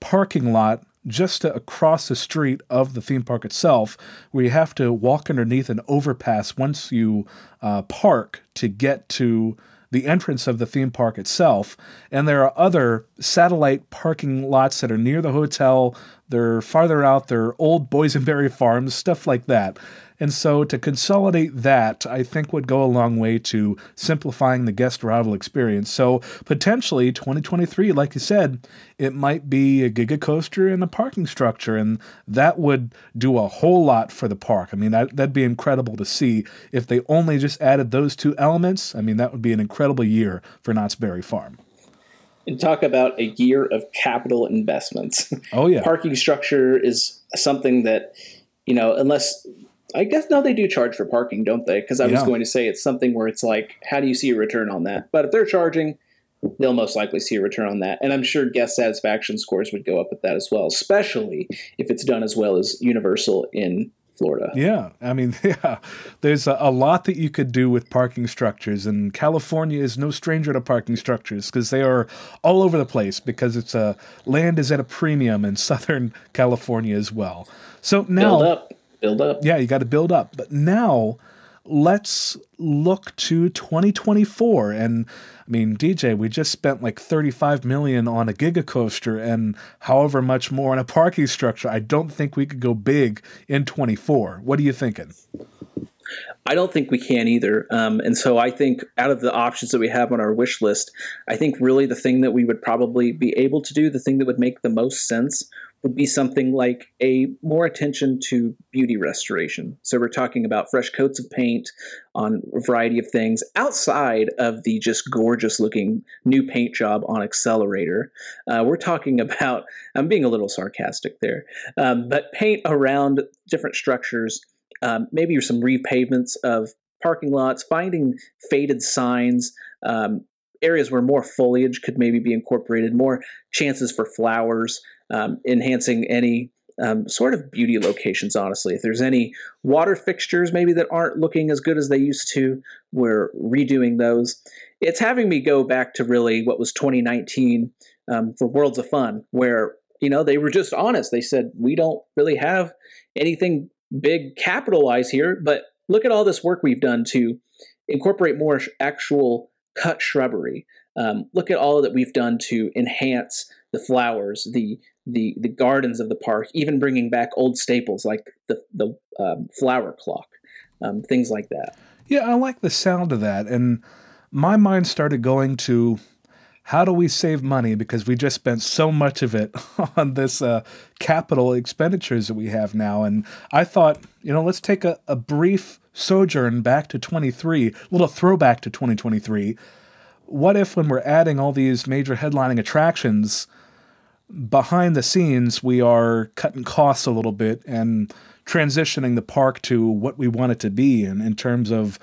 parking lot just across the street of the theme park itself, where you have to walk underneath an overpass once you uh, park to get to the entrance of the theme park itself. And there are other satellite parking lots that are near the hotel. They're farther out. They're old boysenberry farms, stuff like that. And so to consolidate that, I think would go a long way to simplifying the guest arrival experience. So potentially 2023, like you said, it might be a Giga Coaster and a parking structure, and that would do a whole lot for the park. I mean, that, that'd be incredible to see. If they only just added those two elements, I mean, that would be an incredible year for Knott's Berry Farm and talk about a year of capital investments. Oh yeah. Parking structure is something that, you know, unless I guess now they do charge for parking, don't they? Because I yeah. was going to say it's something where it's like, how do you see a return on that? But if they're charging, they'll most likely see a return on that. And I'm sure guest satisfaction scores would go up with that as well, especially if it's done as well as Universal in Florida. Yeah, I mean, <laughs> yeah, there's a, a, lot that you could do with parking structures, and California is no stranger to parking structures because they are all over the place. Because it's a land is at a premium in <laughs> Southern California as well. So now, build up. Yeah, you got to build up. But now let's look to 2024 and I mean DJ we just spent like 35 million on a giga coaster and however much more on a parking structure I don't think we could go big in 24 what are you thinking I don't think we can either. Um, and so I think out of the options that we have on our wish list, I think really the thing that we would probably be able to do, the thing that would make the most sense, would be something like a more attention to beauty restoration. So we're talking about fresh coats of paint on a variety of things outside of the just gorgeous looking new paint job on Accelerator. Uh, we're talking <laughs> about, I'm being a little sarcastic there, um, but paint around different structures, um, maybe some repavements of parking lots, finding faded signs. Um, areas where more foliage could maybe be incorporated, more chances for flowers, um, enhancing any um, sort of beauty locations, honestly. If there's any water fixtures maybe that aren't looking as good as they used to, we're redoing those. It's having me go back to really what was 2019 um, for Worlds of Fun, where you know they were just honest. They said we don't really have anything big capitalized here, but look at all this work we've done to incorporate more actual cut shrubbery. Um, look at all that we've done to enhance the flowers, the the the gardens of the park, even bringing back old staples like the the um, flower clock, um, things like that. Yeah, I like the sound of that, and my mind started going to how do we save money because we just spent so much of it <laughs> on this uh, capital expenditures that we have now, and I thought, you know, let's take a, a brief sojourn back to 23, a little throwback to 2023. What if, when we're adding all these major headlining attractions, behind the scenes, we are cutting costs a little bit and transitioning the park to what we want it to be in, in terms of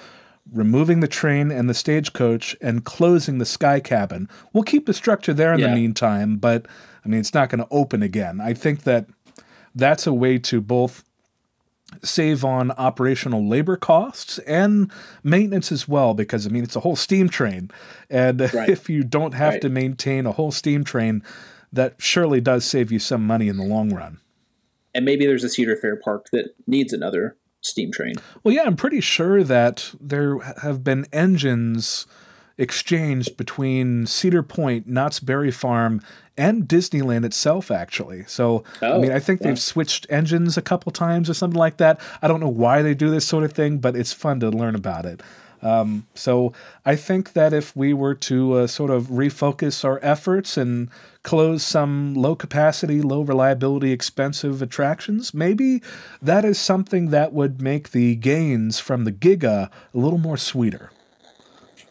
removing the train and the stagecoach and closing the sky cabin. We'll keep the structure there in yeah. the meantime, but I mean, it's not going to open again. I think that that's a way to both save on operational labor costs and maintenance as well because i mean it's a whole steam train and right. <laughs> if you don't have right. to maintain a whole steam train that surely does save you some money in the long run. And maybe there's a Cedar Fair park that needs another steam train. Well, yeah, I'm pretty sure that there have been engines exchanged between Cedar Point, Knott's Berry Farm, and Disneyland itself, actually. So, oh, I mean, I oh, think they've switched engines a couple times or something like that. I don't know why they do this sort of thing, but it's fun to learn about it. Um, so I think that if we were to uh, sort of refocus our efforts and close some low capacity, low reliability, expensive attractions, maybe that is something that would make the gains from the Giga a little more sweeter.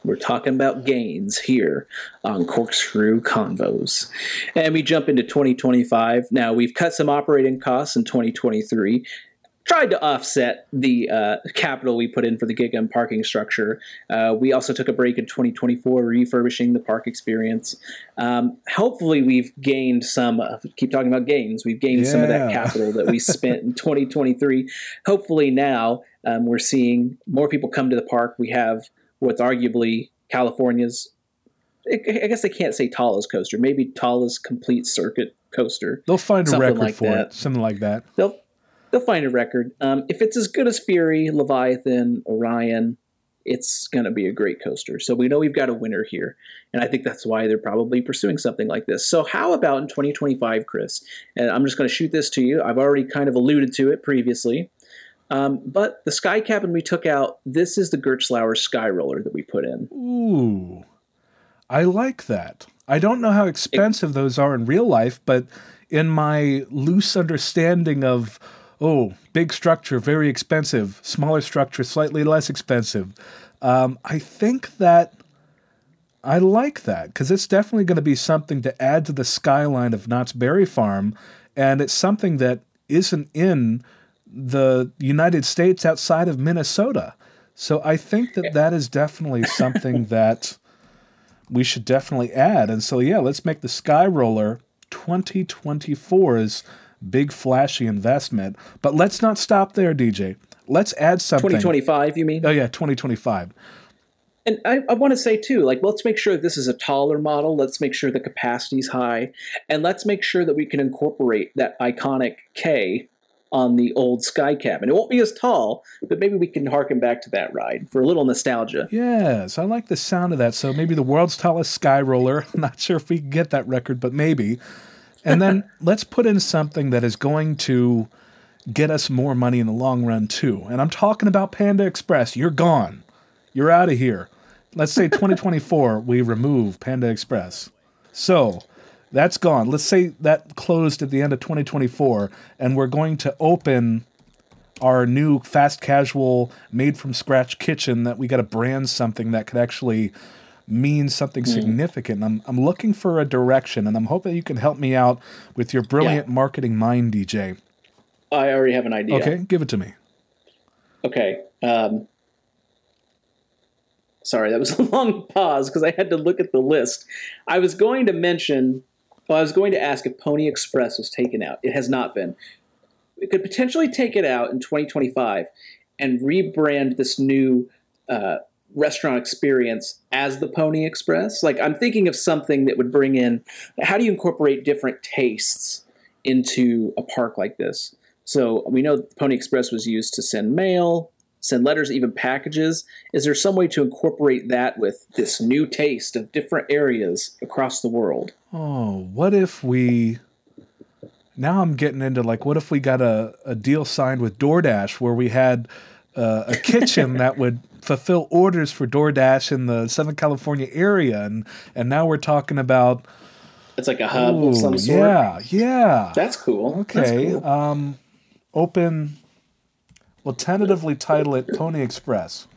We're talking about gains here on Corkscrew Convos. And we jump into 2025. Now, we've cut some operating costs in 2023 tried to offset the uh, capital we put in for the Giga parking structure. Uh, we also took a break in 2024 refurbishing the park experience. Um, hopefully, we've gained some. Uh, keep talking about gains. We've gained yeah. some of that capital that we <laughs> spent in 2023. Hopefully, now um, we're seeing more people come to the park. We have what's arguably California's. I guess they can't say tallest coaster. Maybe tallest complete circuit coaster. They'll find a record like for that. it, something like that. They'll they'll find a record. Um, if it's as good as Fury, Leviathan, Orion, it's going to be a great coaster. So we know we've got a winner here. And I think that's why they're probably pursuing something like this. So, how about in 2025, Chris? And I'm just going to shoot this to you. I've already kind of alluded to it previously. Um, but the sky cabin we took out, this is the Gerstlauer Sky Roller that we put in. Ooh, I like that. I don't know how expensive it, those are in real life, but in my loose understanding of oh, big structure, very expensive, smaller structure, slightly less expensive. Um, I think that I like that because it's definitely going to be something to add to the skyline of Knott's Berry Farm, and it's something that isn't in the United States outside of Minnesota. So I think that that is definitely <laughs> something that we should definitely add. And so yeah, let's make the Sky Roller 2024's big flashy investment. But let's not stop there, DJ. Let's add something. 2025, you mean? Oh yeah, 2025. And I, I want to say too, like, let's make sure this is a taller model. Let's make sure the capacity is high, and let's make sure that we can incorporate that iconic K on the old Sky Cabin. It won't be as tall, but maybe we can harken back to that ride for a little nostalgia. Yes, I like the sound of that. So maybe the world's tallest sky roller. I'm <laughs> not sure if we can get that record, but maybe. And then let's put in something that is going to get us more money in the long run too. And I'm talking about Panda Express. You're gone. You're out of here. Let's say 2024 we remove Panda Express. So, that's gone. Let's say that closed at the end of 2024 and we're going to open our new fast casual made from scratch kitchen that we got to brand something that could actually means something mm. significant. I'm, I'm looking for a direction, and I'm hoping you can help me out with your brilliant yeah. marketing mind, DJ. I already have an idea. Okay, give it to me. Okay. Um, sorry, that was <laughs> a long pause because I had to look at the list. I was going to mention, well, I was going to ask if Pony Express was taken out. It has not been. We could potentially take it out in 2025 and rebrand this new uh, restaurant experience as the Pony Express. Like I'm thinking of something that would bring in how do you incorporate different tastes into a park like this? So we know the Pony Express was used to send mail, send letters, even packages. Is there some way to incorporate that with this new taste of different areas across the world? Oh, what if we now I'm getting into like what if we got a, a deal signed with DoorDash where we had uh, a kitchen that would fulfill orders for DoorDash in the Southern California area, and and now we're talking about. It's like a hub ooh, of some sort. Yeah, yeah. That's cool. Okay. That's cool. Um, open. We'll tentatively title it Pony Express.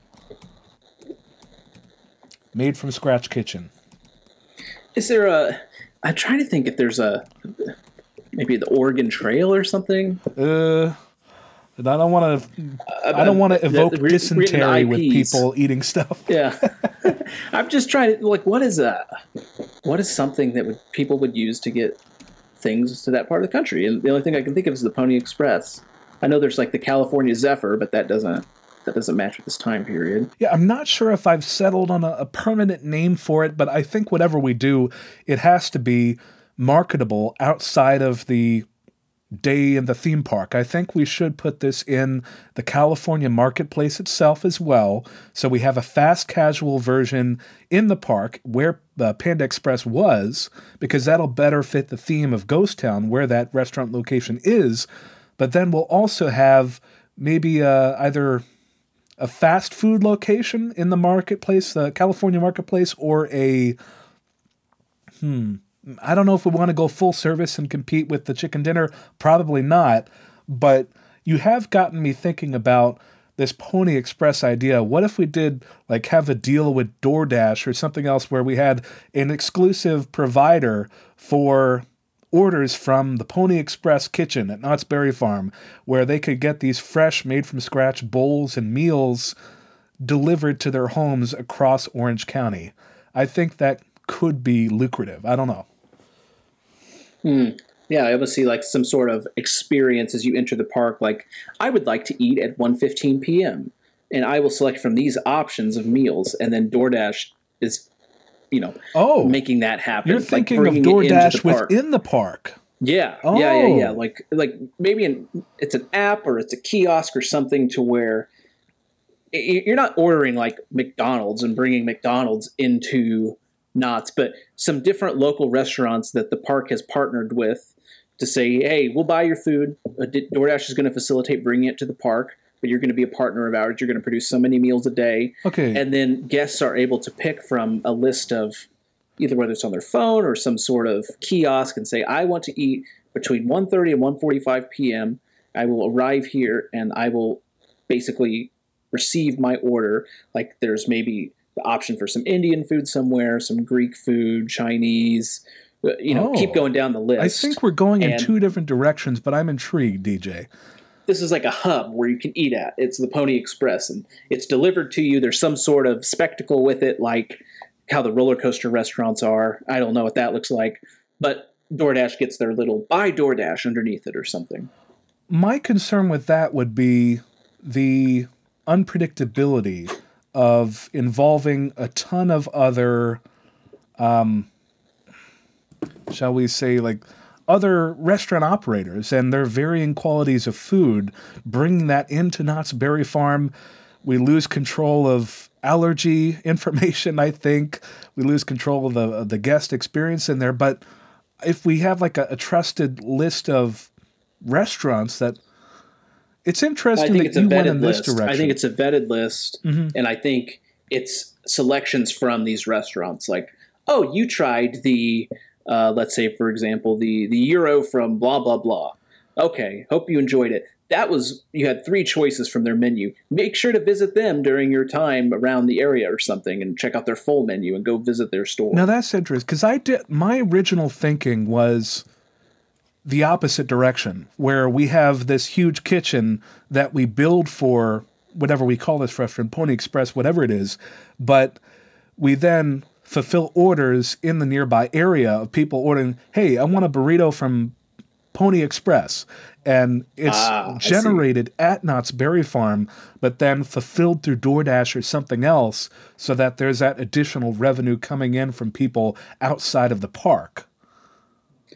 Made from scratch kitchen. Is there a? I'm trying to think if there's a maybe the Oregon Trail or something. Uh, and I don't want to. Uh, I don't want to evoke re- dysentery with people eating stuff. yeah, <laughs> <laughs> I'm just trying to like, what is a, what is something that would people would use to get things to that part of the country? And the only thing I can think of is the Pony Express. I know there's like the California Zephyr, but that doesn't that doesn't match with this time period. Yeah, I'm not sure if I've settled on a, a permanent name for it, but I think whatever we do, it has to be marketable outside of the day in the theme park. I think we should put this in the California marketplace itself as well. So we have a fast casual version in the park where uh, Panda Express was, because that'll better fit the theme of Ghost Town where that restaurant location is. But then we'll also have maybe uh, either a fast food location in the marketplace, the California marketplace, or a hmm I don't know if we want to go full service and compete with the chicken dinner. Probably not. But you have gotten me thinking about this Pony Express idea. What if we did like have a deal with DoorDash or something else where we had an exclusive provider for orders from the Pony Express kitchen at Knott's Berry Farm, where they could get these fresh, made from scratch bowls and meals delivered to their homes across Orange County. I think that could be lucrative. I don't know. Hmm. Yeah, I see like some sort of experience as you enter the park. Like, I would like to eat at 1.15 p.m. and I will select from these options of meals, and then DoorDash is, you know, Oh, making that happen. you're like thinking of it into DoorDash the within the park. Yeah, yeah, yeah, oh. yeah. Oh. Like, like maybe an, it's an app or it's a kiosk or something to where you're not ordering like McDonald's and bringing McDonald's into Knott's, but some different local restaurants that the park has partnered with to say, hey, we'll buy your food. Uh, DoorDash is going to facilitate bringing it to the park, but you're going to be a partner of ours. You're going to produce so many meals a day Okay. and then guests are able to pick from a list of either whether it's on their phone or some sort of kiosk and say i want to eat between 1.30 and 1.45 p.m i will arrive here and i will basically receive my order like there's maybe the option for some indian food somewhere some greek food chinese you know Oh. keep going down the list I think we're going in two different directions, but I'm intrigued, DJ. this is like a hub where you can eat at. It's the Pony Express, and it's delivered to you. There's some sort of spectacle with it, like how the roller coaster restaurants are. I don't know what that looks like, but DoorDash gets their little buy DoorDash underneath it or something. My concern with that would be the unpredictability of involving a ton of other, um, shall we say, like other restaurant operators and their varying qualities of food, bringing that into Knott's Berry Farm. We lose control of allergy <laughs> information, I think. We lose control of the, of the guest experience in there. But if we have like a, a trusted list of restaurants that it's interesting that it's a you went in this list. direction. I think it's a vetted list, Mhm. and I think it's selections from these restaurants. Like, oh, you tried the, uh, let's say, for example, the the Euro from blah blah blah. Okay, hope you enjoyed it. That was you had three choices from their menu. Make sure to visit them during your time around the area or something, and check out their full menu and go visit their store. Now that's interesting because I did my original thinking was the opposite direction, where we have this huge kitchen that we build for whatever we call this restaurant, Pony Express, whatever it is, but we then fulfill orders in the nearby area of people ordering, hey, I want a burrito from Pony Express. And it's Ah, generated at Knott's Berry Farm, but then fulfilled through DoorDash or something else so that there's that additional revenue coming in from people outside of the park.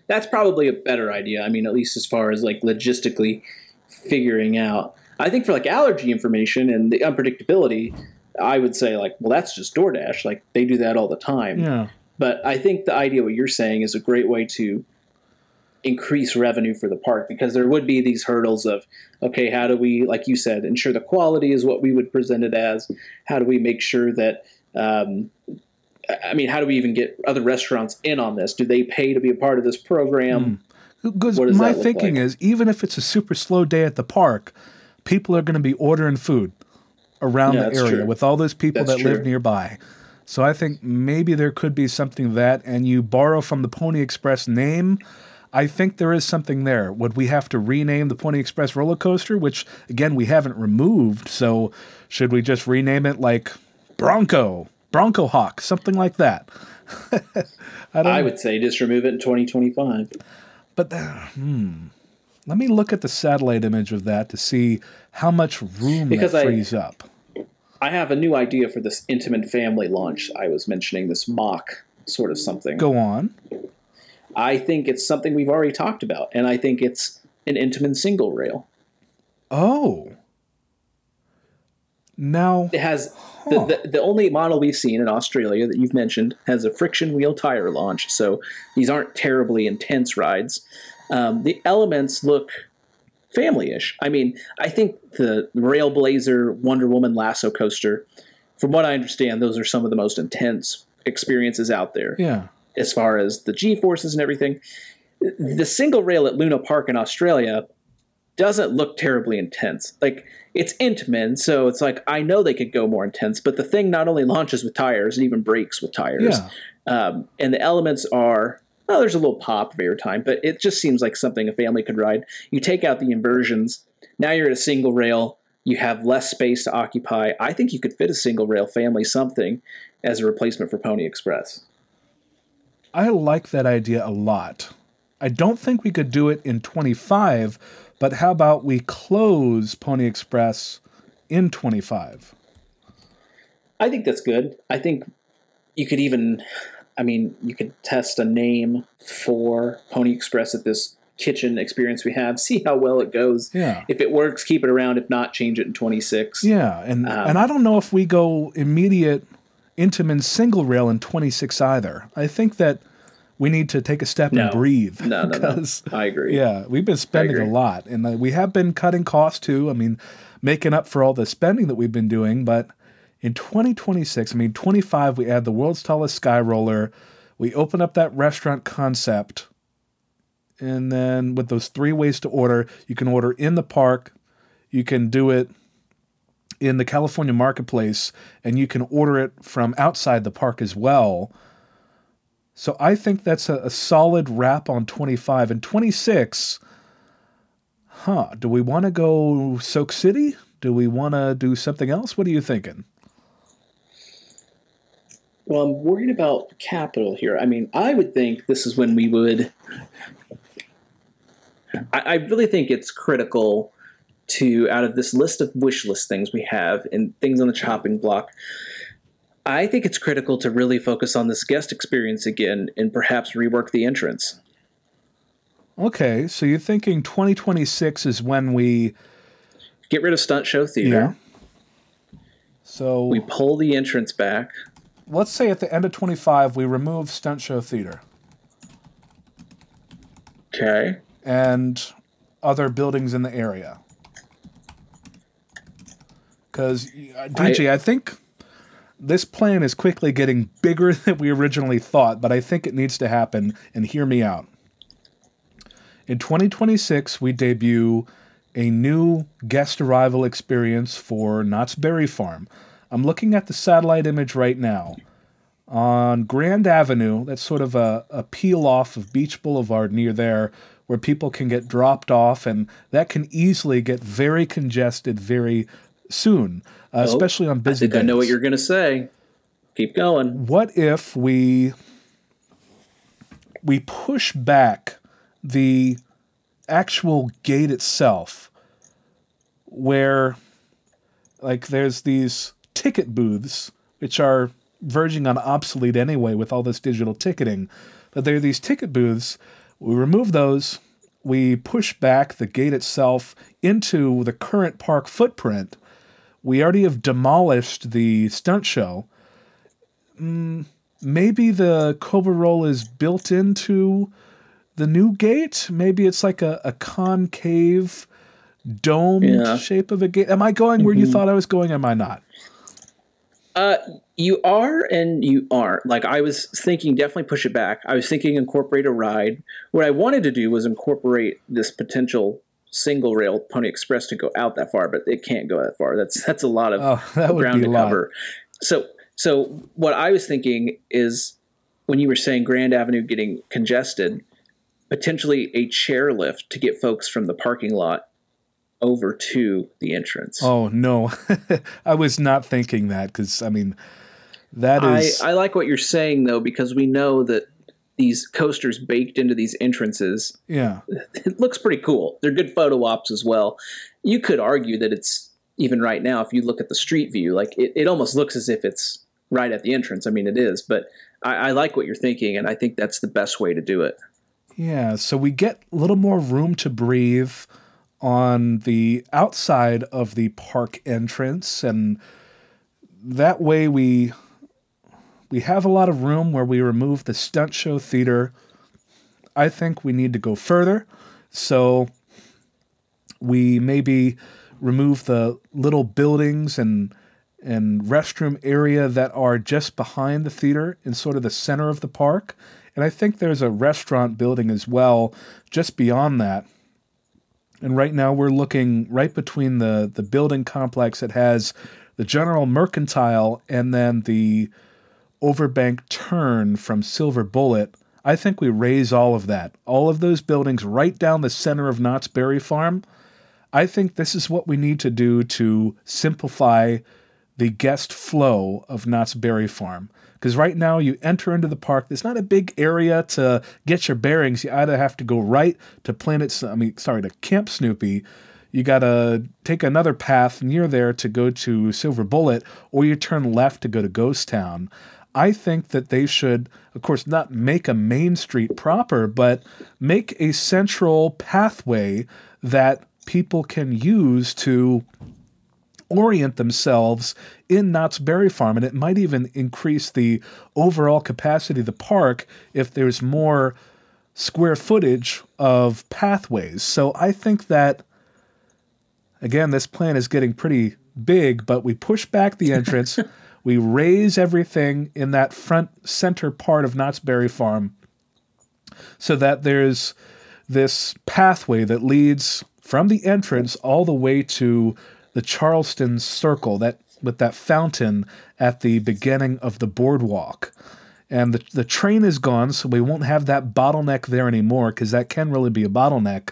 That's probably a better idea. I mean, at least as far as like logistically figuring out. I think for like allergy information and the unpredictability, I would say like, well, that's just DoorDash. Like they do that all the time. Yeah. But I think the idea what you're saying is a great way to increase revenue for the park because there would be these hurdles of okay, how do we, like you said, ensure the quality is what we would present it as? How do we make sure that um, I mean, how do we even get other restaurants in on this? Do they pay to be a part of this program? Hmm. Because What does my thinking like? is, even if it's a super slow day at the park, people are going to be ordering food around Yeah, the area true. with all those people That's that live nearby. So I think maybe there could be something that, and you borrow from the Pony Express name. I think there is something there. Would we have to rename the Pony Express roller coaster, which again we haven't removed? So should we just rename it like Bronco, Bronco Hawk, something like that? <laughs> I I would say just remove it in 2025. But uh, hmm, let me look at the satellite image of that to see how much room Because that I- frees up. I have a new idea for this Intamin family launch. I was mentioning this mock sort of something. Go on. I think it's something we've already talked about, and I think it's an Intamin single rail. Oh. Now, It has Huh. the, the the only model we've seen in Australia that you've mentioned has a friction wheel tire launch, so these aren't terribly intense rides. Um, the elements look family-ish. I mean, I think the Railblazer Wonder Woman lasso coaster, from what I understand, those are some of the most intense experiences out there. yeah. as far as the G forces and everything. The single rail at Luna Park in Australia doesn't look terribly intense. Like it's Intamin, so it's like I know they could go more intense, but the thing not only launches with tires, it even brakes with tires. Yeah. Um, and the elements are oh, there's a little pop of airtime, but it just seems like something a family could ride. You take out the inversions, now you're at a single rail. You have less space to occupy. I think you could fit a single rail family something as a replacement for Pony Express. I like that idea a lot. I don't think we could do it in 25, but how about we close Pony Express in 25? I think that's good. I think you could even, I mean, you could test a name for Pony Express at this kitchen experience we have, see how well it goes. Yeah. If it works, keep it around. If not, change it in 26. Yeah, and um, and I don't know if we go immediate Intamin single rail in 26 either. I think that we need to take a step no. and breathe. No, no, no. I agree. Yeah, we've been spending a lot, and we have been cutting costs too. I mean, making up for all the spending that we've been doing. But in 2026, I mean, 25, we add the world's tallest sky roller. We open up that restaurant concept, and then with those three ways to order, you can order in the park, you can do it in the California marketplace, and you can order it from outside the park as well so I think that's a, a solid wrap on 25. And 26, huh, do we want to go Soak City? Do we want to do something else? What are you thinking? Well, I'm worried about capital here. I mean, I would think this is when we would. I, I really think it's critical to, out of this list of wish list things we have and things on the chopping block, I think it's critical to really focus on this guest experience again and perhaps rework the entrance. Okay, so you're thinking 2026 is when we get rid of stunt show theater. Yeah. So we pull the entrance back. Let's say at the end of 25 we remove stunt show theater. Okay. And other buildings in the area. Because DJ, uh, I, I think this plan is quickly getting bigger <laughs> than we originally thought, but I think it needs to happen, and hear me out. In 2026, we debut a new guest arrival experience for Knott's Berry Farm. I'm looking at the satellite image right now. On Grand Avenue, that's sort of a, a peel off of Beach Boulevard near there, where people can get dropped off, and that can easily get very congested very soon, uh, oh, especially on busy I think days. I know what you're going to say. Keep going. What if we we push back the actual gate itself where like there's these ticket booths which are verging on obsolete anyway with all this digital ticketing but there are these ticket booths we remove those we push back the gate itself into the current park footprint we already have demolished the stunt show. Mm, maybe the Cobra roll is built into the new gate. Maybe it's like a, a concave dome yeah. shape of a gate. Am I going where mm-hmm. you thought I was going? Am I not? Uh, you are and you aren't. Like I was thinking, definitely push it back. I was thinking incorporate a ride. What I wanted to do was incorporate this potential single rail Pony Express to go out that far, but it can't go that far. That's that's a lot of oh, ground to cover. So so what I was thinking is when you were saying Grand Avenue getting congested, potentially a chairlift to get folks from the parking lot over to the entrance. Oh no, <laughs> I was not thinking that because I mean that is. I, I like what you're saying though because we know that these coasters baked into these entrances. Yeah. <laughs> It looks pretty cool. They're good photo ops as well. You could argue that it's even right now, if you look at the street view, like it, it almost looks as if it's right at the entrance. I mean, it is, but I, I like what you're thinking, and I think that's the best way to do it. Yeah. So we get a little more room to breathe on the outside of the park entrance, and that way we we have a lot of room where we remove the stunt show theater. I think we need to go further. So we maybe remove the little buildings and and restroom area that are just behind the theater in sort of the center of the park. And I think there's a restaurant building as well just beyond that. And right now we're looking right between the the building complex that has the General Mercantile and then the overbank turn from Silver Bullet, I think we raze all of that, all of those buildings right down the center of Knott's Berry Farm. I think this is what we need to do to simplify the guest flow of Knott's Berry Farm. Because right now, you enter into the park, there's not a big area to get your bearings. You either have to go right to Planet, I mean, sorry, to Camp Snoopy. You got to take another path near there to go to Silver Bullet, or you turn left to go to Ghost Town. I think that they should, of course, not make a main street proper, but make a central pathway that people can use to orient themselves in Knott's Berry Farm. And it might even increase the overall capacity of the park if there's more square footage of pathways. So I think that, again, this plan is getting pretty big, but we push back the entrance. <laughs> We raze everything in that front center part of Knott's Berry Farm so that there's this pathway that leads from the entrance all the way to the Charleston Circle, that with that fountain at the beginning of the boardwalk. And the, the train is gone, so we won't have that bottleneck there anymore because that can really be a bottleneck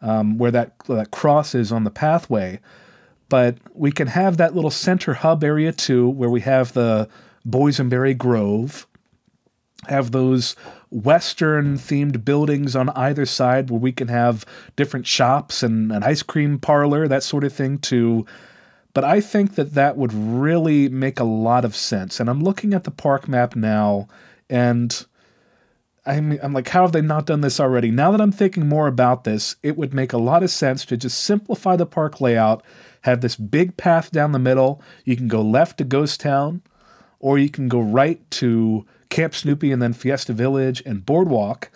um, where that, that cross is on the pathway but we can have that little center hub area too, where we have the Boysenberry Grove, have those Western themed buildings on either side where we can have different shops and an ice cream parlor, that sort of thing too. But I think that that would really make a lot of sense. And I'm looking at the park map now, and I'm, I'm like, how have they not done this already? Now that I'm thinking more about this, it would make a lot of sense to just simplify the park layout have this big path down the middle. You can go left to Ghost Town, or you can go right to Camp Snoopy and then Fiesta Village and Boardwalk.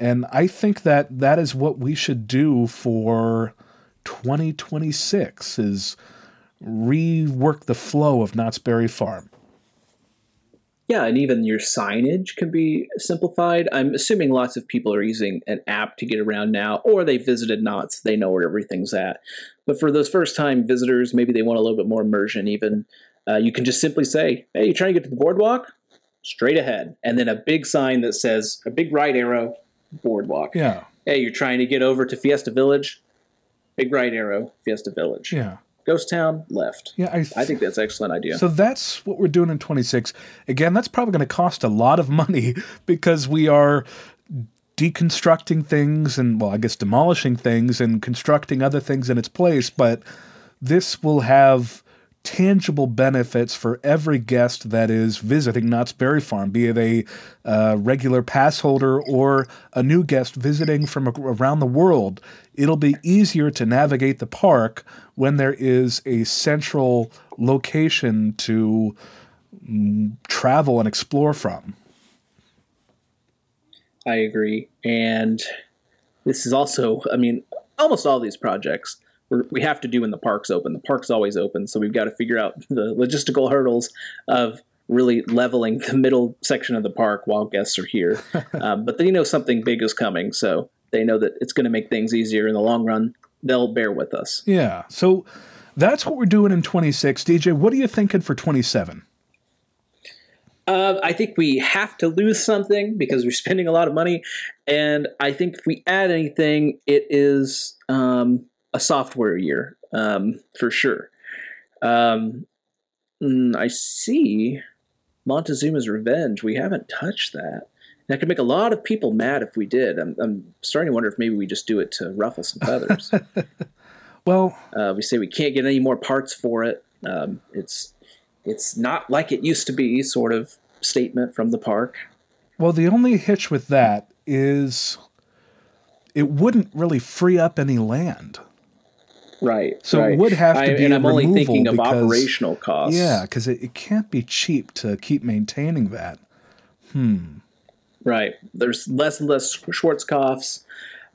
And I think that that is what we should do for 2026 is rework the flow of Knott's Berry Farm. Yeah, and even your signage can be simplified. I'm assuming lots of people are using an app to get around now, or they visited Knott's, they know where everything's at. But for those first time visitors, maybe they want a little bit more immersion, even. Uh, you can just simply say, hey, you're trying to get to the boardwalk? Straight ahead. And then a big sign that says, a big right arrow, boardwalk. Yeah. Hey, you're trying to get over to Fiesta Village? Big right arrow, Fiesta Village. Yeah. Ghost Town left. Yeah, I, th- I think that's an excellent idea. So that's what we're doing in 26. Again, that's probably going to cost a lot of money <laughs> because we are deconstructing things and well, I guess demolishing things and constructing other things in its place, but this will have tangible benefits for every guest that is visiting Knott's Berry Farm, be it a uh, regular pass holder or a new guest visiting from around the world. It'll be easier to navigate the park when there is a central location to mm, travel and explore from. I agree. And this is also, I mean, almost all these projects we have to do when the park's open. The park's always open, so we've got to figure out <laughs> the logistical hurdles of really leveling the middle section of the park while guests are here. um, <laughs> but they know something big is coming, so they know that it's going to make things easier in the long run. They'll bear with us. Yeah. So that's what we're doing in 26. DJ, what are you thinking for 27? Uh, I think we have to lose something because we're spending a lot of money, and I think if we add anything, it is um, a software year um, for sure. Um, mm, I see Montezooma's Revenge. We haven't touched that. That could make a lot of people mad if we did. I'm, I'm starting to wonder if maybe we just do it to ruffle some feathers. <laughs> well, uh, we say we can't get any more parts for it. Um, it's it's not like it used to be. Sort of statement from the park. Well, the only hitch with that is it wouldn't really free up any land. Right. So right. it would have to I, be. And I'm only thinking because, of operational costs. Yeah, because it, it can't be cheap to keep maintaining that. Hmm. Right. There's less and less Schwarzkopfs.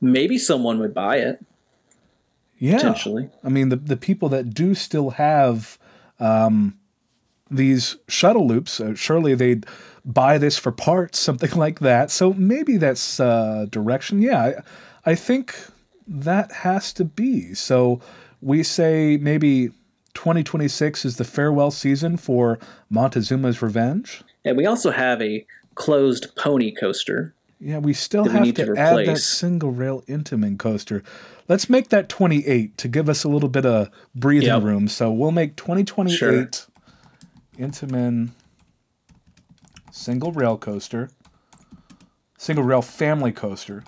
Maybe someone would buy it. Yeah. Potentially. I mean, the the people that do still have um, these shuttle loops, uh, surely they'd buy this for parts, <laughs> something like that. So maybe that's uh, direction. Yeah, I, I think that has to be. So we say maybe 2026 is the farewell season for Montezooma's Revenge. And we also have a closed pony coaster. Yeah, we still we have need to, to add that single rail Intamin coaster. Let's make that 28 to give us a little bit of breathing Yep. room. So we'll make 2028 Sure. Intamin single rail coaster, single rail family coaster.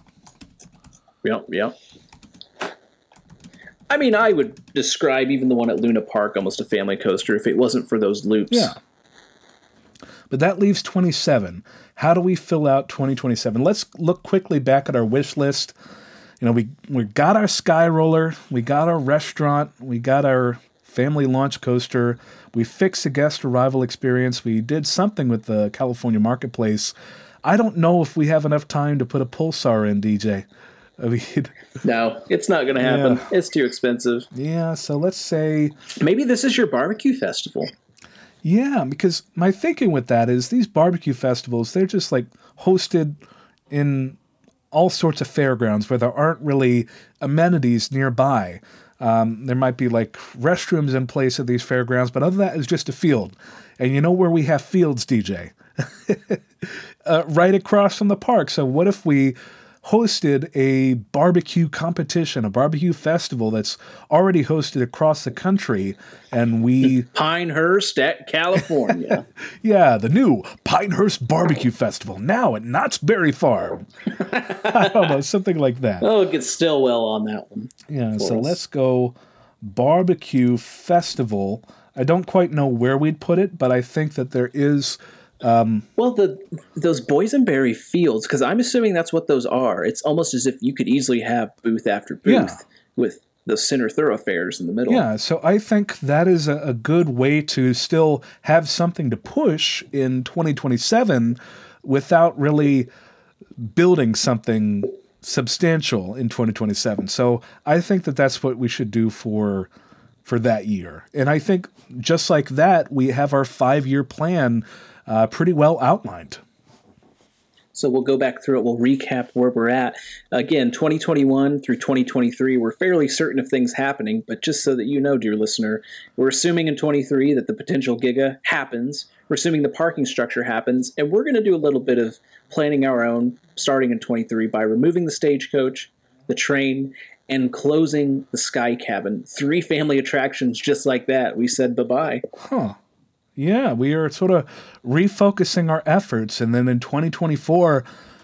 Yep, yep. I mean, I would describe even the one at Luna Park almost a family coaster if it wasn't for those loops. Yeah. But that leaves 27. How do we fill out 2027? Let's look quickly back at our wish list. You know, we we got our sky roller, we got our restaurant, we got our family launch coaster, we fixed the guest arrival experience, we did something with the California marketplace. I don't know if we have enough time to put a pulsar in, DJ. I mean, <laughs> No, it's not going to happen. Yeah. It's too expensive. yeah, so let's say Maybe this is your barbecue festival. Yeah, because my thinking with that is these barbecue festivals, they're just like hosted in all sorts of fairgrounds where there aren't really amenities nearby. Um, there might be like restrooms in place at these fairgrounds, but other than that, it's just a field. And you know where we have fields, DJ? <laughs> uh, right across from the park. So, what if we hosted a barbecue competition, a barbecue festival that's already hosted across the country, and we <laughs> Pinehurst at California. <laughs> Yeah, the new Pinehurst Barbecue Festival now at Knott's Berry Farm. I don't know, something like that. oh, it gets still well on that one. Yeah, so us. let's go Barbecue Festival. I don't quite know where we'd put it, but I think that there is. Um, well, the those boysenberry fields, because I'm assuming that's what those are. It's almost as if you could easily have booth after booth Yeah. with the center thoroughfares in the middle. Yeah, so I think that is a, a good way to still have something to push in 2027 without really building something substantial in 2027. So I think that that's what we should do for for that year. And I think just like that, we have our five year plan uh, pretty well outlined. So we'll go back through it. We'll recap where we're at. Again, 2021 through 2023, we're fairly certain of things happening, but just so that you know, dear listener, we're assuming in 23 that the potential giga happens. We're assuming the parking structure happens, and we're going to do a little bit of planning our own starting in 23 by removing the stagecoach, the train, and closing the sky cabin. Three family attractions just like that. We said bye bye. Huh. Yeah, we are sort of refocusing our efforts. And then in 2024,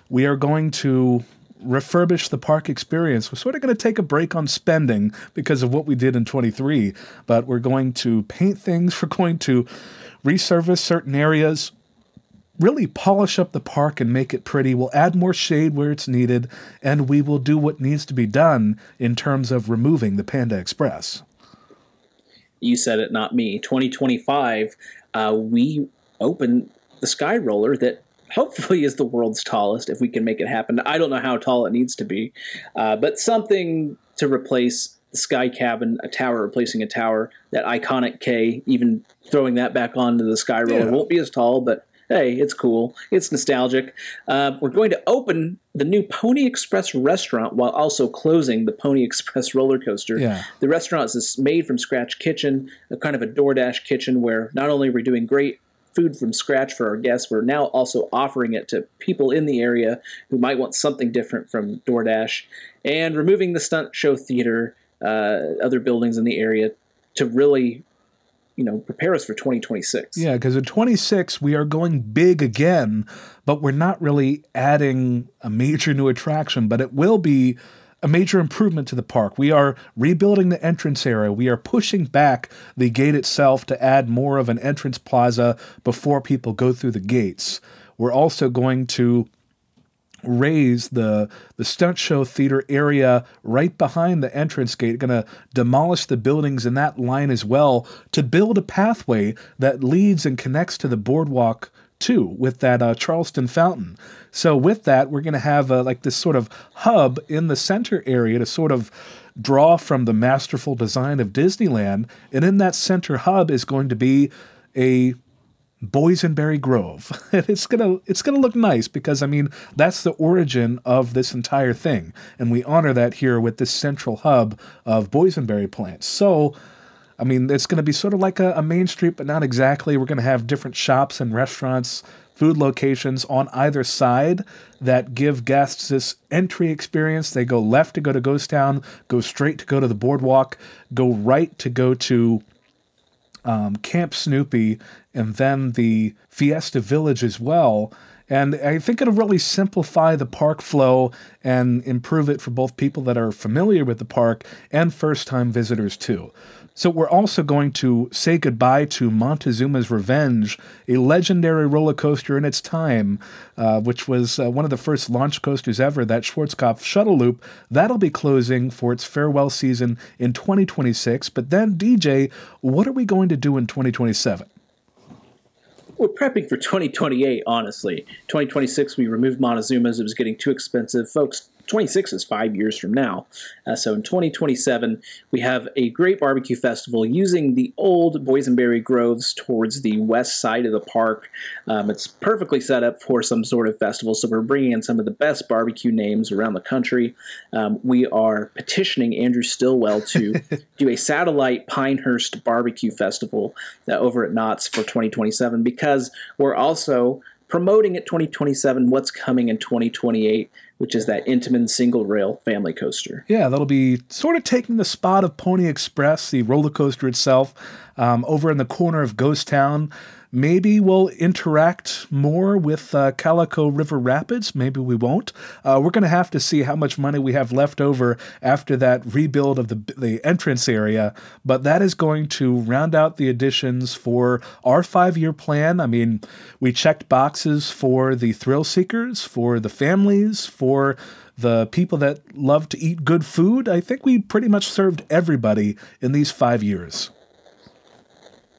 we are going to refurbish the park experience. We're sort of going to take a break on spending because of what we did in 23, but we're going to paint things. <laughs> We're going to resurface certain areas, really polish up the park and make it pretty. We'll add more shade where it's needed, and we will do what needs to be done in terms of removing the Panda Express. You said it, not me. 2025, uh, we open the Sky Roller that hopefully is the world's tallest if we can make it happen. I don't know how tall it needs to be, uh, but something to replace the Sky Cabin, a tower replacing a tower, that iconic K, even throwing that back onto the Sky Roller Yeah. won't be as tall, but hey, it's cool. It's nostalgic. Uh, we're going to open the new Pony Express restaurant while also closing the Pony <laughs> Express roller coaster. Yeah. The restaurant is this made from scratch kitchen, a kind of a DoorDash kitchen where not only are we doing great food from scratch for our guests, we're now also offering it to people in the area who might want something different from DoorDash, and removing the stunt show theater, uh, other buildings in the area to really, you know, prepare us for 2026. Yeah, because in 26, we are going big again, but we're not really adding a major new attraction, but it will be a major improvement to the park. We are rebuilding the entrance area. We are pushing back the gate itself to add more of an entrance plaza before people go through the gates. We're also going to raze the the stunt show theater area right behind the entrance gate going to demolish the buildings in that line as well to build a pathway that leads and connects to the boardwalk too with that uh, charleston fountain. So with that we're going to have uh, like this sort of hub in the center area to sort of draw from the masterful design of disneyland. And in that center hub is going to be a Boysenberry Grove. <laughs> It's gonna it's gonna look nice because I mean that's the origin of this entire thing, and we honor that here with this central hub of boysenberry plants. So, I mean it's gonna be sort of like a, a main street, but not exactly. We're gonna have different shops and restaurants food locations on either side that give guests this entry experience. They go left to go to Ghost Town, go straight to go to the boardwalk, go right to go to um, Camp Snoopy, and then the Fiesta Village as well. And I think it'll really simplify the park flow and improve it for both people that are familiar with the park and first time visitors too. So we're also going to say goodbye to Montezooma's Revenge, a legendary roller coaster in its time, uh, which was uh, one of the first launch coasters ever, that Schwarzkopf shuttle loop. That'll be closing for its farewell season in 2026. But then, DJ, what are we going to do in 2027? we're prepping for 2028 honestly 2026 we removed montezooma's it was getting too expensive folks 26 is five years from now. Uh, so in 2027, we have a great barbecue festival using the old boysenberry groves towards the west side of the park. Um, it's perfectly set up for some sort of festival, so we're bringing in some of the best barbecue names around the country. Um, we are petitioning Andrew Stillwell to <laughs> do a satellite Pinehurst barbecue festival uh, over at Knott's for 2027 because we're also promoting at 2027 what's coming in 2028 which is that Intamin single rail family coaster. Yeah, that'll be sort of taking the spot of Pony Express, the roller coaster itself, um, over in the corner of Ghost Town. Maybe we'll interact more with uh, Calico River Rapids. Maybe we won't. Uh, we're going to have to see how much money we have left over after that rebuild of the, the entrance area. But that is going to round out the additions for our five year plan. I mean, we checked boxes for the thrill seekers, for the families, for the people that love to eat good food. I think we pretty much served everybody in these five years.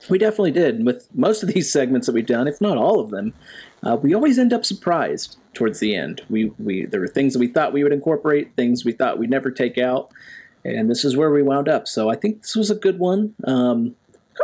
We definitely did. With most of these <laughs> segments that we've done, if not all of them, uh, we always end up surprised towards the end. We, we there were things that we thought we would incorporate, things we thought we'd never take out, and this is where we wound up. So I think this was a good one. Um,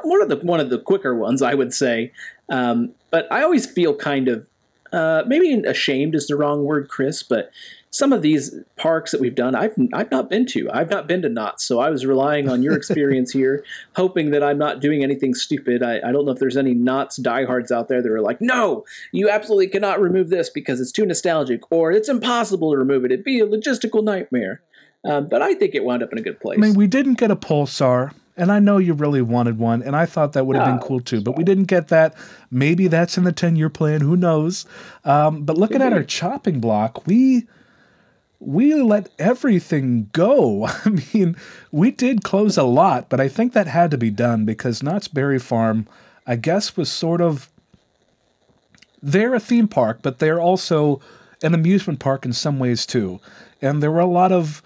one of the one of the quicker ones, I would say. Um, but I always feel kind of uh, maybe ashamed is the wrong word, Chris, but some of these parks that we've done, I've I've not been to. I've not been to Knott's, so I was relying on your experience <laughs> here, hoping that I'm not doing anything stupid. I, I don't know if there's any Knott's diehards out there that are like, no, you absolutely cannot remove this because it's too nostalgic, or it's impossible to remove it. It'd be a logistical nightmare. Um, but I think it wound up in a good place. I mean, we didn't get a pulsar, and I know you really wanted one, and I thought that would have been cool too, but we didn't get that. Maybe that's in the 10 year plan, who knows? Um, but looking at our chopping block, we we let everything go. <laughs> I mean, we did close a lot, but I think that had to be done because Knott's Berry Farm, I guess, was sort of. They're a theme park, but they're also an amusement park in some ways too. And there were a lot of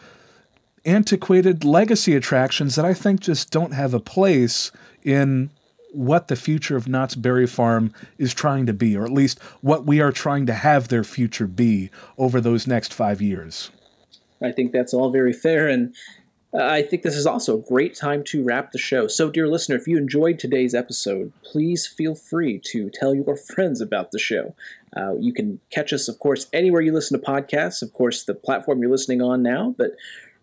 antiquated legacy attractions that I think just don't have a place in what the future of Knott's Berry Farm is trying to be, or at least what we are trying to have their future be over those next five years. I think that's all very fair, and uh, I think this is also a great time to wrap the show. So, dear listener, if you enjoyed today's episode, please feel free to tell your <laughs> friends about the show. Uh, you can catch us, of course, anywhere you listen to podcasts. Of course, the platform you're listening on now, but